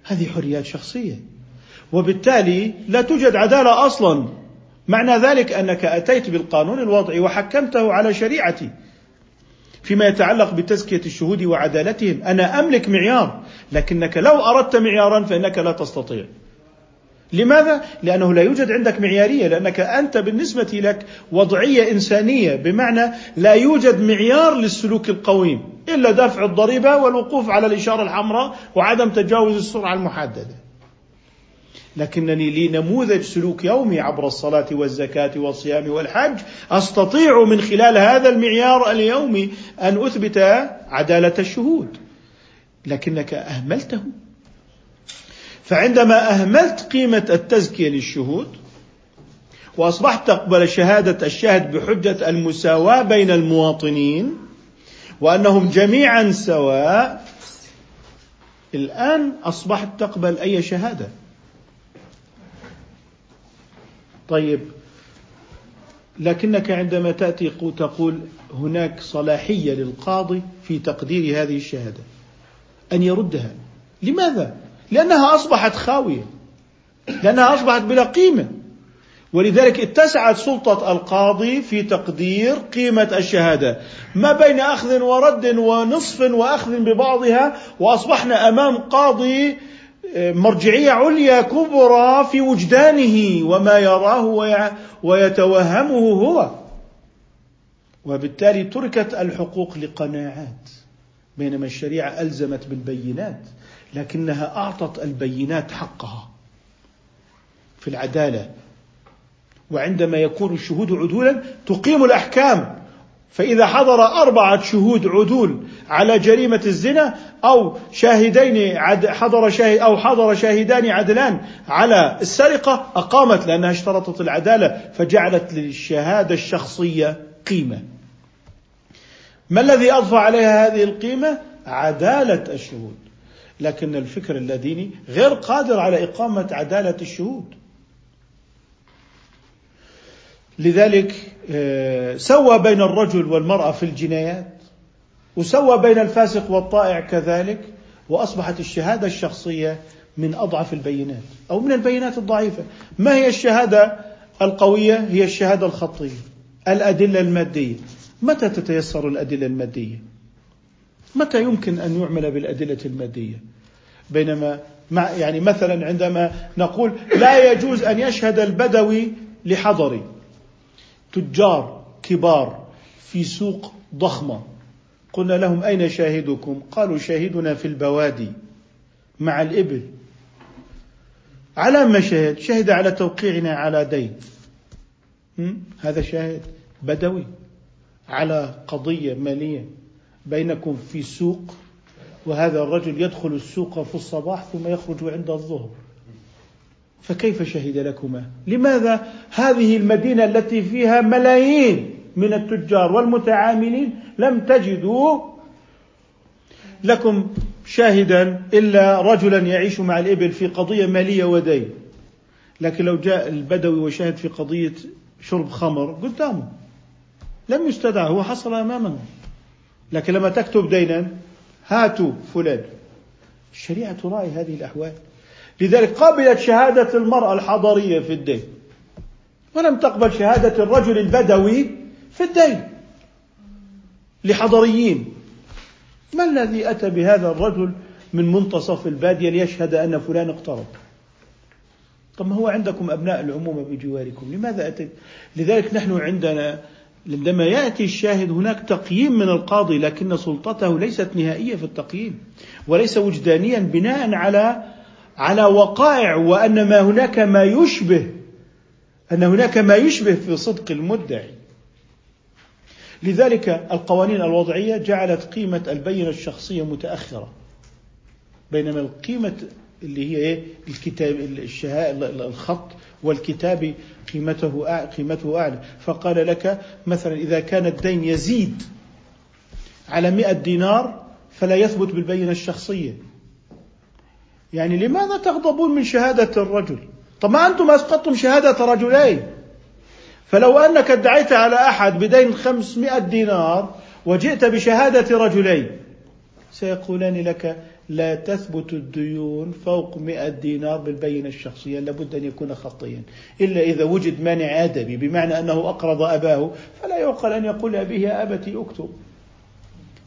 هذه حريات شخصية. وبالتالي لا توجد عدالة أصلا. معنى ذلك أنك أتيت بالقانون الوضعي وحكمته على شريعتي. فيما يتعلق بتزكية الشهود وعدالتهم. أنا أملك معيار لكنك لو أردت معيارا فإنك لا تستطيع. لماذا؟ لأنه لا يوجد عندك معيارية لأنك أنت بالنسبة لك وضعية إنسانية. بمعنى لا يوجد معيار للسلوك القويم إلا دفع الضريبة والوقوف على الإشارة الحمراء وعدم تجاوز السرعة المحددة. لكنني لي نموذج سلوك يومي عبر الصلاة والزكاة والصيام والحج أستطيع من خلال هذا المعيار اليومي أن أثبت عدالة الشهود. لكنك أهملته. فعندما أهملت قيمة التزكية للشهود وأصبحت تقبل شهادة الشاهد بحجة المساواة بين المواطنين وأنهم جميعا سواء الآن أصبحت تقبل أي شهادة. طيب. لكنك عندما تأتي تقول هناك صلاحية للقاضي في تقدير هذه الشهادة أن يردها. لماذا؟ لأنها أصبحت خاوية. لأنها أصبحت بلا قيمة. ولذلك اتسعت سلطة القاضي في تقدير قيمة الشهادة. ما بين أخذ ورد ونصف وأخذ ببعضها وأصبحنا أمام قاضي مرجعية عليا كبرى في وجدانه وما يراه ويتوهمه هو. وبالتالي تركت الحقوق لقناعات بينما الشريعة ألزمت بالبينات لكنها أعطت البينات حقها في العدالة. وعندما يكون الشهود عدولا تقيم الأحكام. فإذا حضر أربعة شهود عدول على جريمة الزنا أو شاهدين عد حضر شاهد أو حضر شاهدان عدلان على السرقة أقامت لأنها اشترطت العدالة فجعلت للشهادة الشخصية قيمة. ما الذي أضفى عليها هذه القيمة؟ عدالة الشهود. لكن الفكر اللاديني غير قادر على إقامة عدالة الشهود. لذلك آه، سوى بين الرجل والمرأة في الجنايات. وسوى بين الفاسق والطائع كذلك وأصبحت الشهادة الشخصية من أضعف البينات أو من البينات الضعيفة. ما هي الشهادة القوية؟ هي الشهادة الخطية الأدلة المادية. متى تتيسر الأدلة المادية؟ متى يمكن أن يعمل بالأدلة المادية؟ بينما مع يعني مثلا عندما نقول لا يجوز أن يشهد البدوي لحضري تجار كبار في سوق ضخمة قلنا لهم أين شاهدكم؟ قالوا شاهدنا في البوادي مع الإبل. على ما شهد؟ شهد على توقيعنا على دين. هذا شاهد بدوي على قضية مالية بينكم في سوق وهذا الرجل يدخل السوق في الصباح ثم يخرج عند الظهر. فكيف شهد لكما؟ لماذا؟ هذه المدينة التي فيها ملايين. من التجار والمتعاملين لم تجدوا لكم شاهدا إلا رجلا يعيش مع الإبل في قضية مالية ودين. لكن لو جاء البدوي وشاهد في قضية شرب خمر قدامه. لم يستدعى هو حصل أمامه. لكن لما تكتب دينا هاتوا فلان. الشريعة تراعي هذه الأحوال. لذلك قبلت شهادة المرأة الحضرية في الدين. ولم تقبل شهادة الرجل البدوي في الدين لحضريين. ما الذي أتى بهذا الرجل من منتصف البادية ليشهد أن فلان اقترب؟ طب ما هو عندكم أبناء العمومة بجواركم لماذا أتيت لذلك نحن عندنا عندما يأتي الشاهد هناك تقييم من القاضي لكن سلطته ليست نهائية في التقييم وليس وجدانيا بناء على على وقائع وأن ما هناك ما يشبه أن هناك ما يشبه في صدق المدعي. لذلك القوانين الوضعية جعلت قيمة البينة الشخصية متأخرة. بينما القيمة اللي هي إيه؟ الكتاب الخط والكتاب قيمته قيمته أعلى. فقال لك مثلا إذا كان الدين يزيد على مئة دينار فلا يثبت بالبينة الشخصية. يعني لماذا تغضبون من شهادة الرجل؟ طب ما أنتم أسقطتم شهادة رجلين. فلو أنك ادعيت على أحد بدين خمسمائة دينار وجئت بشهادة رجلين سيقولان لك لا تثبت الديون فوق مئة دينار بالبينة الشخصية لابد أن يكون خطيا. إلا إذا وجد مانع أدبي بمعنى أنه أقرض أباه فلا يعقل أن يقول لأبيه يا أبتي أكتب.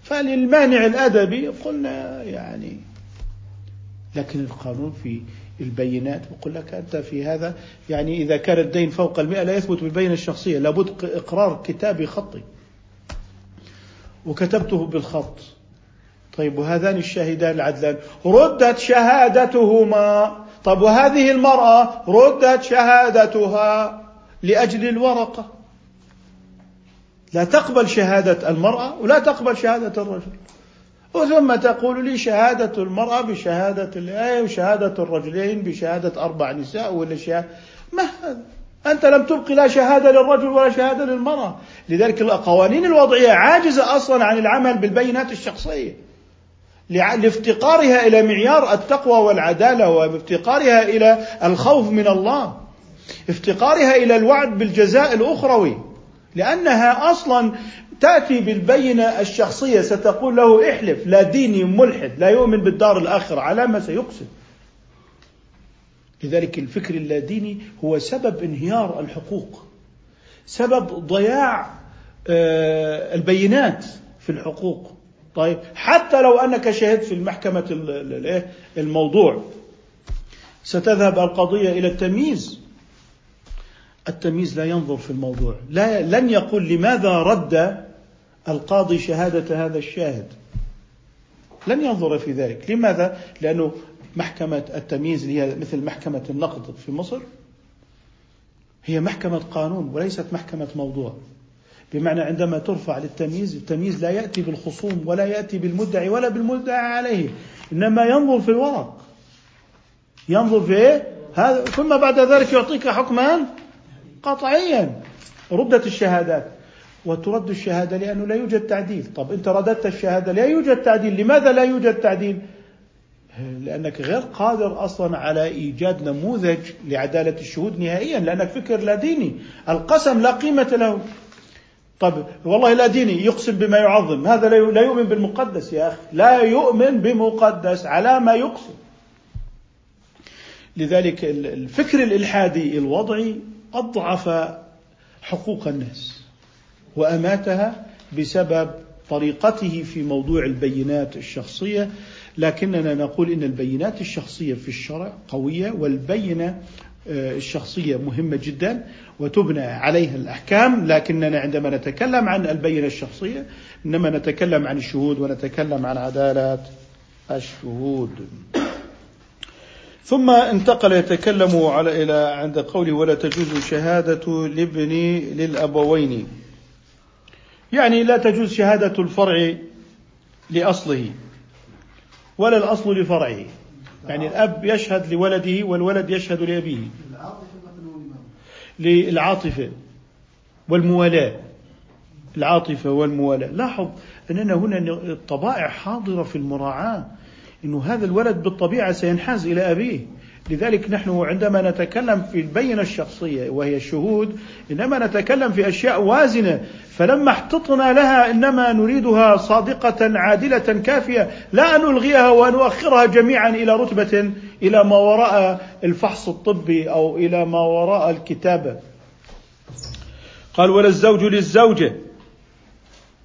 فللمانع الأدبي قلنا يعني لكن القانون في البينات يقول لك أنت في هذا يعني إذا كان الدين فوق المئة لا يثبت بالبينة الشخصية لابد إقرار كتابي خطي. وكتبته بالخط. طيب وهذان الشاهدان العدلان. ردت شهادتهما. طيب وهذه المرأة ردت شهادتها لأجل الورقة. لا تقبل شهادة المرأة ولا تقبل شهادة الرجل. وثم تقول لي شهادة المرأة بشهادة الآية وشهادة الرجلين بشهادة أربع نساء ولا شهادة؟ ما هذا؟ أنت لم تبقي لا شهادة للرجل ولا شهادة للمرأة. لذلك القوانين الوضعية عاجزة أصلا عن العمل بالبينات الشخصية. لافتقارها إلى معيار التقوى والعدالة وافتقارها إلى الخوف من الله. افتقارها إلى الوعد بالجزاء الأخروي. لأنها أصلا تأتي بالبينة الشخصية ستقول له احلف لا ديني ملحد لا يؤمن بالدار الآخرة على ما سيقسم لذلك الفكر اللاديني هو سبب انهيار الحقوق سبب ضياع آه، البينات في الحقوق طيب حتى لو أنك شهدت في المحكمة إيه؟ الموضوع ستذهب القضية إلى التمييز التمييز لا ينظر في الموضوع. لا لن يقول لماذا رد القاضي شهادة هذا الشاهد. لن ينظر في ذلك. لماذا؟ لأنه محكمة التمييز اللي هي مثل محكمة النقد في مصر. هي محكمة قانون وليست محكمة موضوع. بمعنى عندما ترفع للتمييز التمييز لا يأتي بالخصوم ولا يأتي بالمدعي ولا بالمدعى عليه. إنما ينظر في الورق. ينظر في إيه؟ هذا ثم بعد ذلك يعطيك حكما قطعيا. ردت الشهادات. وترد الشهادة لأنه لا يوجد تعديل. طب أنت رددت الشهادة لا يوجد تعديل. لماذا لا يوجد تعديل؟ لأنك غير قادر أصلا على إيجاد نموذج لعدالة الشهود نهائيا لأنك فكر لا ديني. القسم لا قيمة له. طب والله لا ديني يقسم بما يعظم. هذا لا يؤمن بالمقدس يا أخي. لا يؤمن بمقدس على ما يقسم. لذلك الفكر الإلحادي الوضعي أضعف حقوق الناس وأماتها بسبب طريقته في موضوع البينات الشخصية. لكننا نقول إن البينات الشخصية في الشرع قوية والبينة آه، الشخصية مهمة جدا وتبنى عليها الأحكام. لكننا عندما نتكلم عن البينة الشخصية إنما نتكلم عن الشهود ونتكلم عن عدالة الشهود. ثم انتقل يتكلم على إلى عند قوله ولا تجوز شهادة الابن للأبوين. يعني لا تجوز شهادة الفرع لأصله ولا الأصل لفرعه. يعني الأب يشهد لولده والولد يشهد لأبيه. للعاطفة والموالاة. العاطفة والموالاة. لاحظ أننا هنا الطبائع حاضرة في المراعاة. إنه هذا الولد بالطبيعة سينحاز إلى أبيه. لذلك نحن عندما نتكلم في البينة الشخصية وهي الشهود إنما نتكلم في أشياء وازنة فلما احتطنا لها إنما نريدها صادقة عادلة كافية لا أن نلغيها ونؤخرها جميعا إلى رتبة إلى ما وراء الفحص الطبي أو إلى ما وراء الكتابة قال ولا الزوج للزوجة.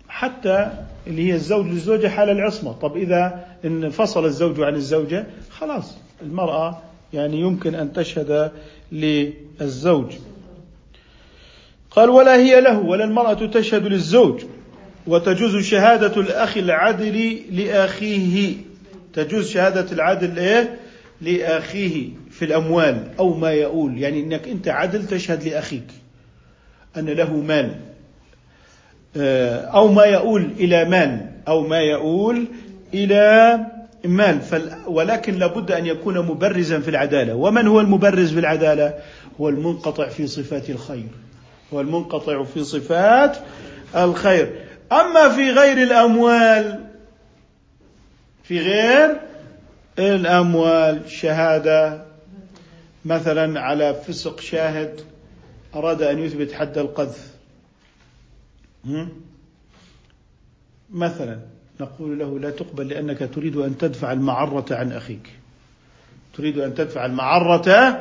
حتى اللي هي الزوج للزوجة حال العصمة. طب إذا انفصل الزوج عن الزوجة خلاص المرأة يعني يمكن أن تشهد للزوج. قال ولا هي له ولا المرأة تشهد للزوج. وتجوز شهادة الأخ العدل لأخيه. تجوز شهادة العدل إيه؟ لأخيه في الأموال أو ما يقول يعني أنك أنت عدل تشهد لأخيك. أن له مال. أو ما يؤول إلى مال أو ما يؤول إلى مال ولكن لابد أن يكون مبرزا في العدالة. ومن هو المبرز في العدالة؟ هو المنقطع في صفات الخير. هو المنقطع في صفات الخير. أما في غير الأموال في غير الأموال شهادة مثلا على فسق شاهد أراد أن يثبت حد القذف. مثلا نقول له لا تقبل لأنك تريد أن تدفع المعرة عن أخيك. تريد أن تدفع المعرة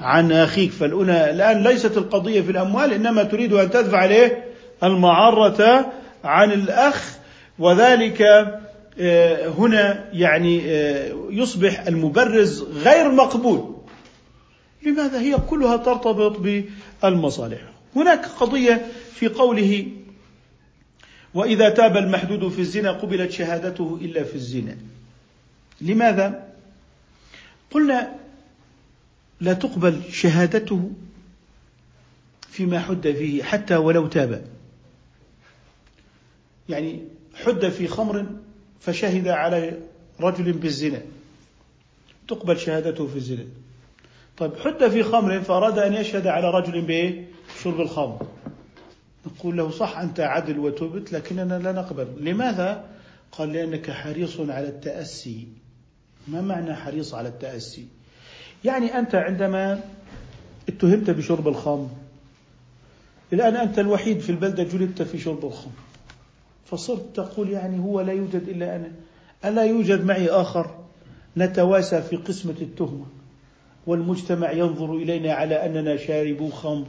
عن أخيك. فالأنا الآن ليست القضية في الأموال إنما تريد أن تدفع له المعرة عن الأخ. وذلك آه، هنا يعني آه، يصبح المبرز غير مقبول. لماذا؟ هي كلها ترتبط بالمصالح. هناك قضية في قوله وإذا تاب المحدود في الزنا قبلت شهادته إلا في الزنا. لماذا؟ قلنا لا تقبل شهادته فيما حد فيه حتى ولو تاب. يعني حد في خمر فشهد على رجل بالزنا. تقبل شهادته في الزنا. طيب حد في خمر فأراد أن يشهد على رجل بشرب الخمر. نقول له صح أنت عدل وتبت لكننا لا نقبل. لماذا؟ قال لأنك حريص على التأسي. ما معنى حريص على التأسي؟ يعني أنت عندما اتهمت بشرب الخمر الآن أنت الوحيد في البلدة جلدت في شرب الخمر فصرت تقول يعني هو لا يوجد إلا أنا. ألا يوجد معي آخر؟ نتواسى في قسمة التهمة والمجتمع ينظر إلينا على أننا شاربو خمر.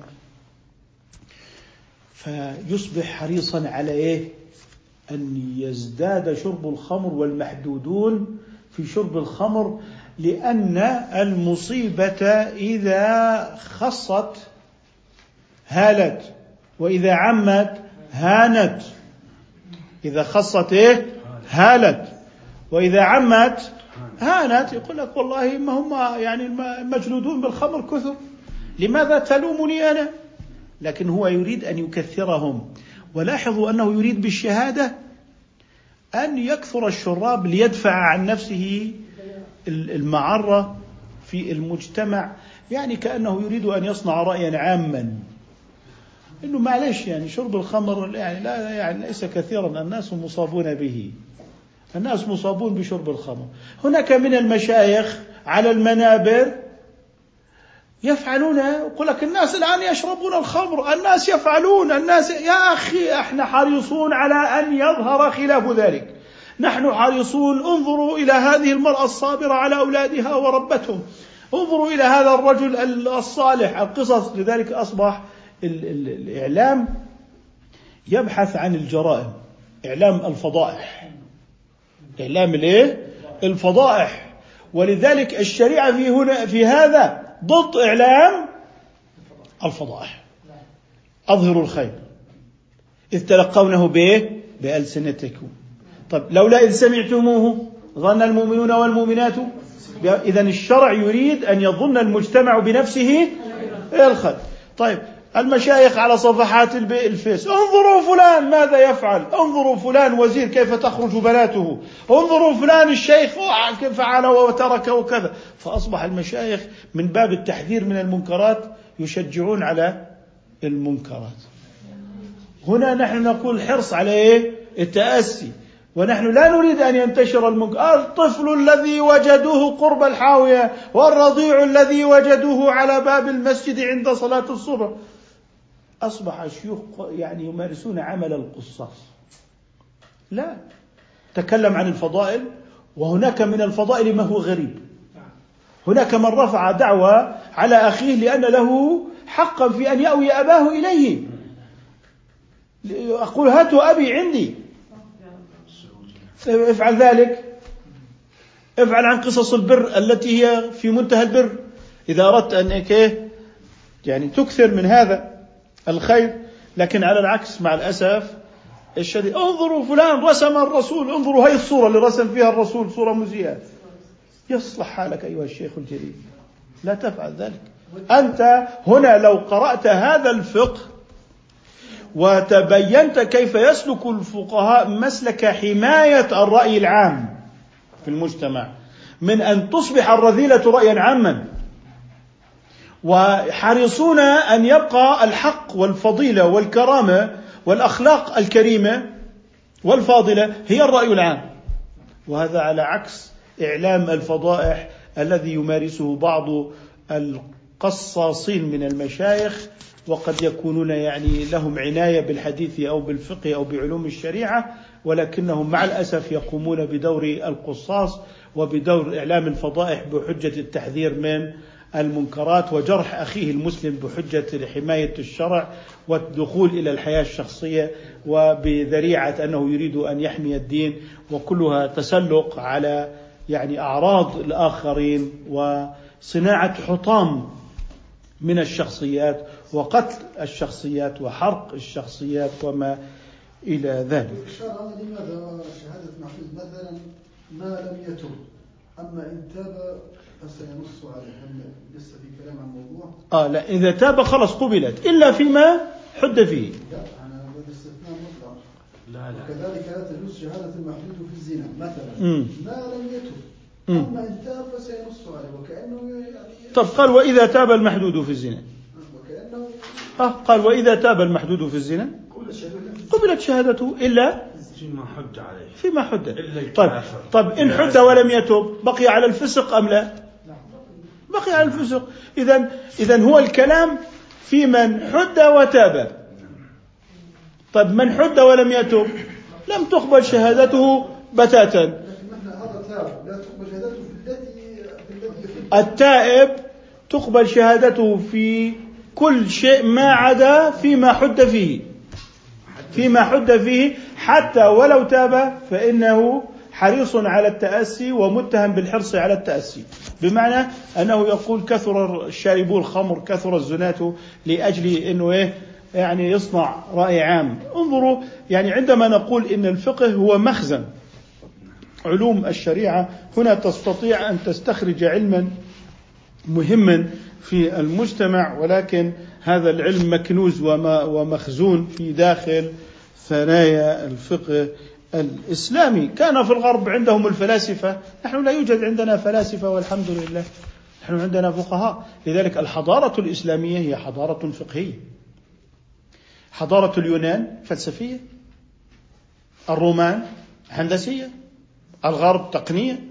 فيصبح حريصا على إيه؟ أن يزداد شرب الخمر والمحدودون في شرب الخمر لأن المصيبة إذا خصت هالت وإذا عمت هانت إذا خصت إيه؟ هالت وإذا عمت هانت يقول لك والله ما هم يعني المجلودون بالخمر كثر لماذا تلومني أنا؟ لكن هو يريد أن يكثرهم. ولاحظوا أنه يريد بالشهادة أن يكثر الشراب ليدفع عن نفسه المعرة في المجتمع. يعني كأنه يريد أن يصنع رايا عاما. إنه معلش يعني شرب الخمر يعني لا يعني ليس كثيرا. الناس مصابون به. الناس مصابون بشرب الخمر. هناك من المشايخ على المنابر يفعلون يقول لك الناس الآن يشربون الخمر الناس يفعلون الناس يا أخي إحنا حريصون على أن يظهر خلاف ذلك. نحن حريصون انظروا إلى هذه المرأة الصابرة على أولادها وربتهم. انظروا إلى هذا الرجل الصالح. القصص لذلك أصبح الإعلام يبحث عن الجرائم. إعلام الفضائح. إعلام الإيه؟ الفضائح. ولذلك الشريعة في هنا في هذا ضد إعلام الفضائح. أظهروا الخير. إذ تلقونه بإيه؟ بألسنتكم. طيب لولا إذ سمعتموه ظن المؤمنون والمؤمنات إذا الشرع يريد أن يظن المجتمع بنفسه الخير. طيب المشايخ على صفحات الفيس. انظروا فلان ماذا يفعل. انظروا فلان وزير كيف تخرج بناته. انظروا فلان الشيخ كيف فعل وترك وكذا. فأصبح المشايخ من باب التحذير من المنكرات يشجعون على المنكرات. هنا نحن نقول حرص على إيه؟ التأسي. ونحن لا نريد أن ينتشر المنكر الطفل الذي وجدوه قرب الحاوية والرضيع الذي وجدوه على باب المسجد عند صلاة الصبح. أصبح الشيوخ يعني يمارسون عمل القصاص. لا. تكلم عن الفضائل وهناك من الفضائل ما هو غريب. هناك من رفع دعوى على أخيه لأن له حقا في أن يأوي أباه إليه. أقول هاتوا أبي عندي. افعل ذلك. افعل عن قصص البر التي هي في منتهى البر. إذا أردت أن يعني تكثر من هذا. الخير لكن على العكس مع الأسف الشديد. انظروا فلان رسم الرسول انظروا هاي الصورة اللي رسم فيها الرسول صورة مزيئة يصلح حالك أيها الشيخ الجليل. لا تفعل ذلك. أنت هنا لو قرأت هذا الفقه وتبينت كيف يسلك الفقهاء مسلك حماية الرأي العام في المجتمع من أن تصبح الرذيلة رأيا عاما. وحريصون أن يبقى الحق والفضيلة والكرامة والأخلاق الكريمة والفاضلة هي الرأي العام. وهذا على عكس إعلام الفضائح الذي يمارسه بعض القصاصين من المشايخ وقد يكونون يعني لهم عناية بالحديث أو بالفقه أو بعلوم الشريعة ولكنهم مع الأسف يقومون بدور القصاص وبدور إعلام الفضائح بحجة التحذير من المنكرات وجرح أخيه المسلم بحجة حمايه الشرع والدخول إلى الحياة الشخصية وبذريعة أنه يريد أن يحمي الدين وكلها تسلق على يعني أعراض الآخرين وصناعة حطام من الشخصيات وقتل الشخصيات وحرق الشخصيات وما إلى ذلك. لماذا شهادة محفوظ مثلا ما لم يتب أما إن تاب فسينص عليه هل لسه في كلام عن الموضوع؟ آه لا إذا تاب خلاص قبلت إلا فيما حد فيه. لا أنا بالاستثناء مطلق. لا لا. وكذلك لا تجوز شهادة المحدود في الزنا مثلا. ما لم يتب. أما إن تاب فسينص عليه وكأنه يعني طب قال وإذا تاب المحدود في الزنا. وكأنه آه قال وإذا تاب المحدود في الزنا. قبلت شهادته إلا فيما حج عليه. فيما حد إلا طيب يكافر. طب إن حد ولم يتب بقي على الفسق أم لا؟ بقي على الفسق إذا إذا هو الكلام في من حد وتاب. طيب من حد ولم يتب لم تقبل شهادته بتاتا. التائب تقبل شهادته في كل شيء ما عدا فيما حد فيه. فيما حد فيه حتى ولو تاب فإنه حريص على التأسي ومتهم بالحرص على التأسي. بمعنى أنه يقول كثر الشاربو الخمر كثر الزناة لأجل أنه إيه؟ يعني يصنع رأي عام. انظروا يعني عندما نقول إن الفقه هو مخزن علوم الشريعة هنا تستطيع أن تستخرج علما مهما في المجتمع ولكن هذا العلم مكنوز ومخزون في داخل ثنايا الفقه الإسلامي. كان في الغرب عندهم الفلاسفة. نحن لا يوجد عندنا فلاسفة والحمد لله. نحن عندنا فقهاء. لذلك الحضارة الإسلامية هي حضارة فقهية. حضارة اليونان فلسفية. الرومان هندسية. الغرب تقنية.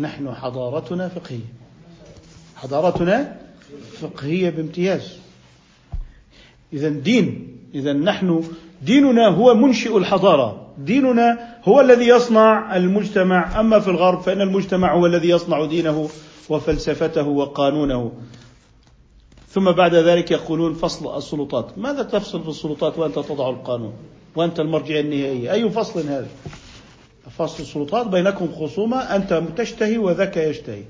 نحن حضارتنا فقهية. حضارتنا فقهية بامتياز. إذا دين. إذا نحن ديننا هو منشئ الحضارة. ديننا هو الذي يصنع المجتمع. أما في الغرب فإن المجتمع هو الذي يصنع دينه وفلسفته وقانونه. ثم بعد ذلك يقولون فصل السلطات. ماذا تفصل في السلطات وأنت تضع القانون؟ وأنت المرجع النهائي. أي فصل هذا؟ فصل السلطات بينكم خصومة. أنت تشتهي وذاك يشتهي.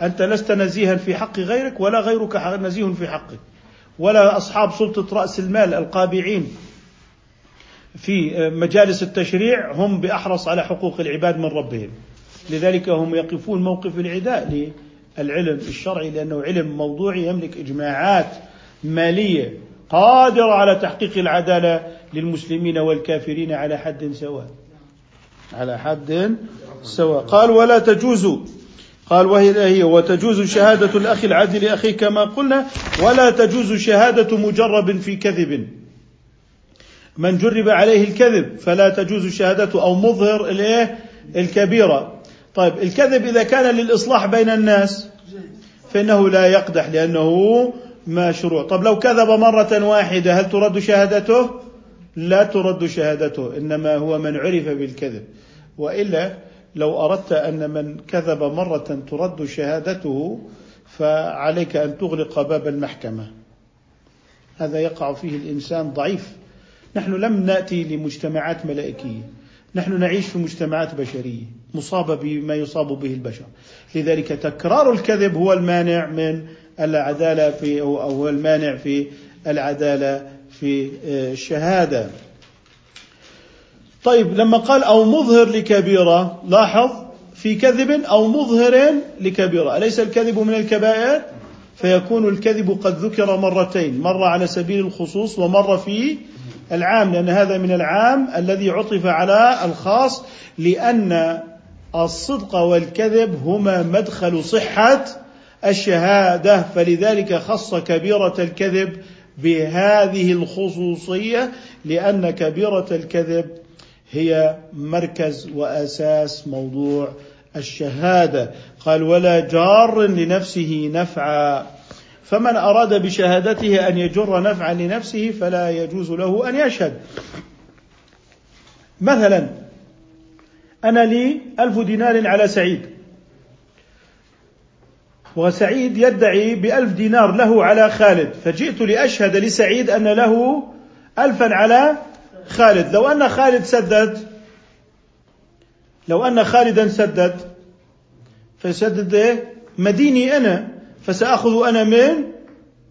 أنت لست نزيها في حق غيرك ولا غيرك نزيه في حقك. ولا أصحاب سلطة رأس المال القابعين. في مجالس التشريع هم بأحرص على حقوق العباد من ربهم. لذلك هم يقفون موقف العداء للعلم الشرعي لأنه علم موضوعي يملك إجماعات مالية قادرة على تحقيق العدالة للمسلمين والكافرين على حد سواء. على حد سواء. قال ولا تجوز قال وهي هي وتجوز شهادة الأخ العدل لأخيه كما قلنا ولا تجوز شهادة مجرب في كذب. من جرب عليه الكذب فلا تجوز شهادته أو مظهر الإيه الكبيرة طيب الكذب إذا كان للإصلاح بين الناس فإنه لا يقدح لأنه مشروع. طب لو كذب مرة واحدة هل ترد شهادته؟ لا ترد شهادته إنما هو من عرف بالكذب. وإلا لو أردت أن من كذب مرة ترد شهادته فعليك أن تغلق باب المحكمة. هذا يقع فيه الإنسان ضعيف. نحن لم نأتي لمجتمعات ملائكية. نحن نعيش في مجتمعات بشرية مصابة بما يصاب به البشر. لذلك تكرار الكذب هو المانع من العدالة في أو هو المانع في العدالة في الشهادة. طيب لما قال أو مظهر لكبيرة لاحظ في كذب أو مظهر لكبيرة. أليس الكذب من الكبائر؟ فيكون الكذب قد ذكر مرتين مرة على سبيل الخصوص ومرة في العام لأن هذا من العام الذي عطف على الخاص لأن الصدق والكذب هما مدخل صحة الشهادة. فلذلك خص كبيرة الكذب بهذه الخصوصية لأن كبيرة الكذب هي مركز وأساس موضوع الشهادة. قال ولا جار لنفسه نفعا. فمن أراد بشهادته أن يجر نفعا لنفسه فلا يجوز له أن يشهد. مثلا أنا لي ألف دينار على سعيد. وسعيد يدعي بألف دينار له على خالد. فجئت لأشهد لسعيد أن له ألفا على خالد. لو أن خالد سدد لو أن خالدا سدد فيسدد إيه؟ مديني أنا. فسأخذ أنا من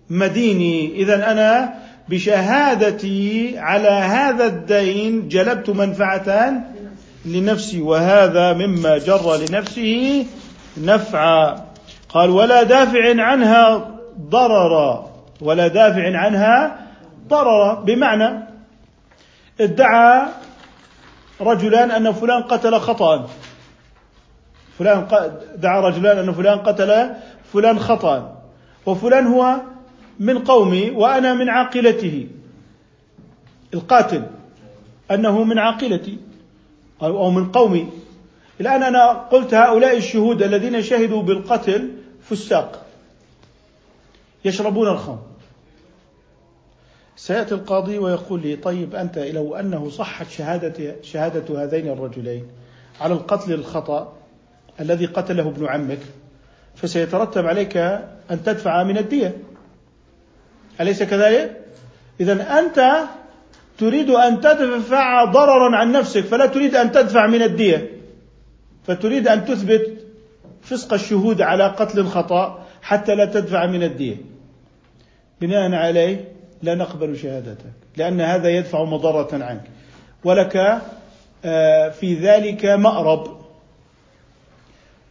مديني. إذا أنا بشهادتي على هذا الدين جلبت منفعة لنفسي وهذا مما جر لنفسه نفعا. قال ولا دافع عنها ضررا. ولا دافع عنها ضررا. بمعنى ادعى رجلان أن فلان قتل خطأ. فلان دعا رجلان أن فلان قتل فلان خطأ وفلان هو من قومي وأنا من عاقلته. القاتل أنه من عاقلتي أو من قومي. الآن أنا قلت هؤلاء الشهود الذين شهدوا بالقتل فساق. يشربون الخمر. سيأتي القاضي ويقول لي طيب أنت لو أنه صحت شهادة, شهادة هذين الرجلين على القتل الخطأ الذي قتله ابن عمك فسيترتب عليك أن تدفع من الدية. أليس كذلك؟ إذا أنت تريد أن تدفع ضررا عن نفسك فلا تريد أن تدفع من الدية. فتريد أن تثبت فسق الشهود على قتل خطأ حتى لا تدفع من الدية. بناء عليه لا نقبل شهادتك لأن هذا يدفع مضرة عنك. ولك آه، في ذلك مأرب.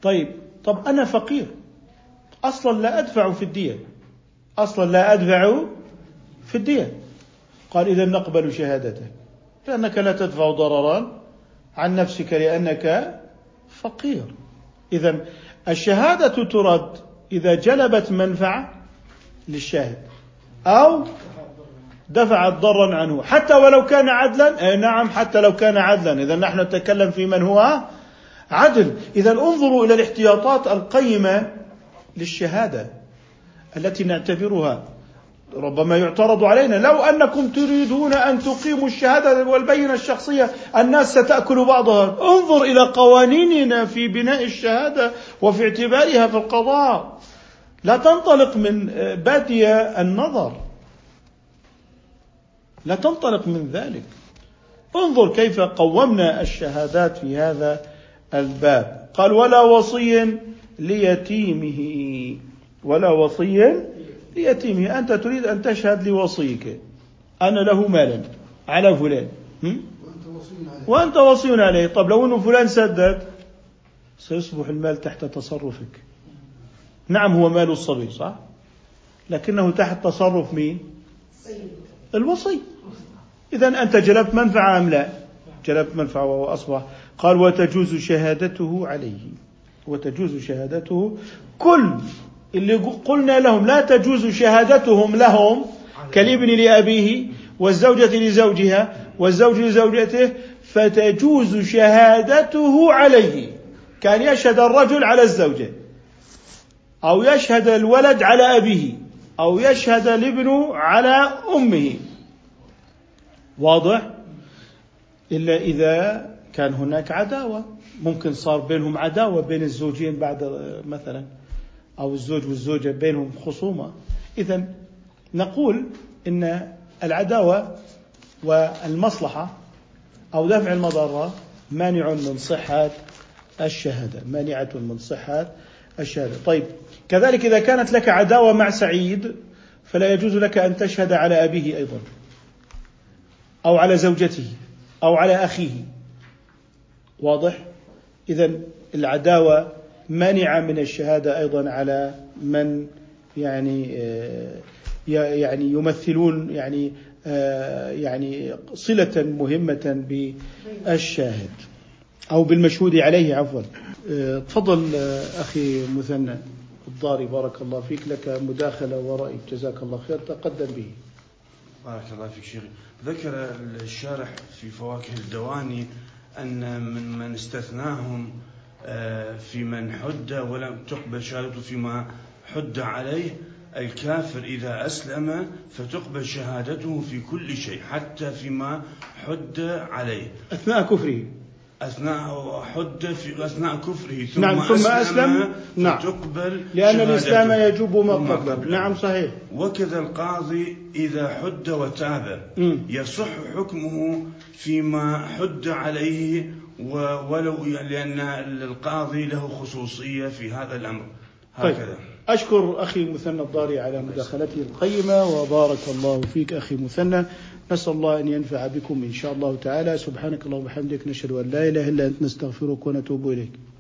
طيب طب أنا فقير. أصلا لا أدفع في الدية. أصلا لا أدفع في الدية. قال إذا نقبل شهادتك لأنك لا تدفع ضررا عن نفسك لأنك فقير. إذا الشهادة ترد إذا جلبت منفعة للشاهد أو دفعت ضرا عنه. حتى ولو كان عدلا أي نعم حتى لو كان عدلا. إذا نحن نتكلم في من هو؟ عدل. إذا انظروا إلى الاحتياطات القيمة للشهادة التي نعتبرها ربما يعترض علينا. لو أنكم تريدون أن تقيموا الشهادة والبينة الشخصية الناس ستأكل بعضها. انظر إلى قوانيننا في بناء الشهادة وفي اعتبارها في القضاء. لا تنطلق من بادي النظر. لا تنطلق من ذلك. انظر كيف قومنا الشهادات في هذا الباب. قال ولا وصي ليتيمه ولا وصي ليتيمه. أنت تريد أن تشهد لوصيك. أنا له مالا على فلان. وأنت وصي عليه. طب لو أنه فلان سدد سيصبح المال تحت تصرفك. نعم هو مال الصبي صح؟ لكنه تحت تصرف مين؟ الوصي. إذا أنت جلبت منفعة أم لا؟ جلبت منفعة وهو أصبح. قال وتجوز شهادته عليه. وتجوز شهادته. كل اللي قلنا لهم لا تجوز شهادتهم لهم كالابن لأبيه والزوجة لزوجها والزوج لزوجته فتجوز شهادته عليه. كان يشهد الرجل على الزوجة. أو يشهد الولد على أبيه. أو يشهد الابن على أمه. واضح؟ إلا إذا كان هناك عداوة. ممكن صار بينهم عداوة بين الزوجين بعد مثلا أو الزوج والزوجة بينهم خصومة. إذا نقول إن العداوة والمصلحة أو دفع المضرة مانع من صحة الشهادة مانعة من صحة الشهادة. طيب كذلك إذا كانت لك عداوة مع سعيد فلا يجوز لك أن تشهد على أبيه أيضا أو على زوجته أو على أخيه. واضح؟ إذا العداوة مانعة من الشهادة أيضا على من يعني آه، يعني يمثلون يعني آه، يعني صلة مهمة بالشاهد أو بالمشهود عليه عفوا. آه، تفضل أخي مثنى الضاري بارك الله فيك لك مداخلة ورأي جزاك الله خير تقدم به. بارك الله فيك شيخي. ذكر الشارح في فواكه الدواني أن من من استثناهم آه، في من حد ولم تقبل شهادته فيما حد عليه الكافر إذا أسلم فتقبل شهادته في كل شيء حتى فيما حد عليه. أثناء كفره. أثناء حد في أثناء كفره ثم نعم ثم أسلم, نعم. فتقبل لأن الإسلام يجوب ما قبله. نعم صحيح. وكذا القاضي إذا حد وتاب. يصح حكمه فيما حد عليه ولو لأن القاضي له خصوصية في هذا الأمر. طيب. هكذا. طيب. أشكر أخي مثنى الضاري على مداخلته القيمة وبارك الله فيك أخي مثنى نسأل الله أن ينفع بكم إن شاء الله تعالى. سبحانك اللهم وبحمدك نشهد أن لا إله إلا أنت نستغفرك ونتوب إليك.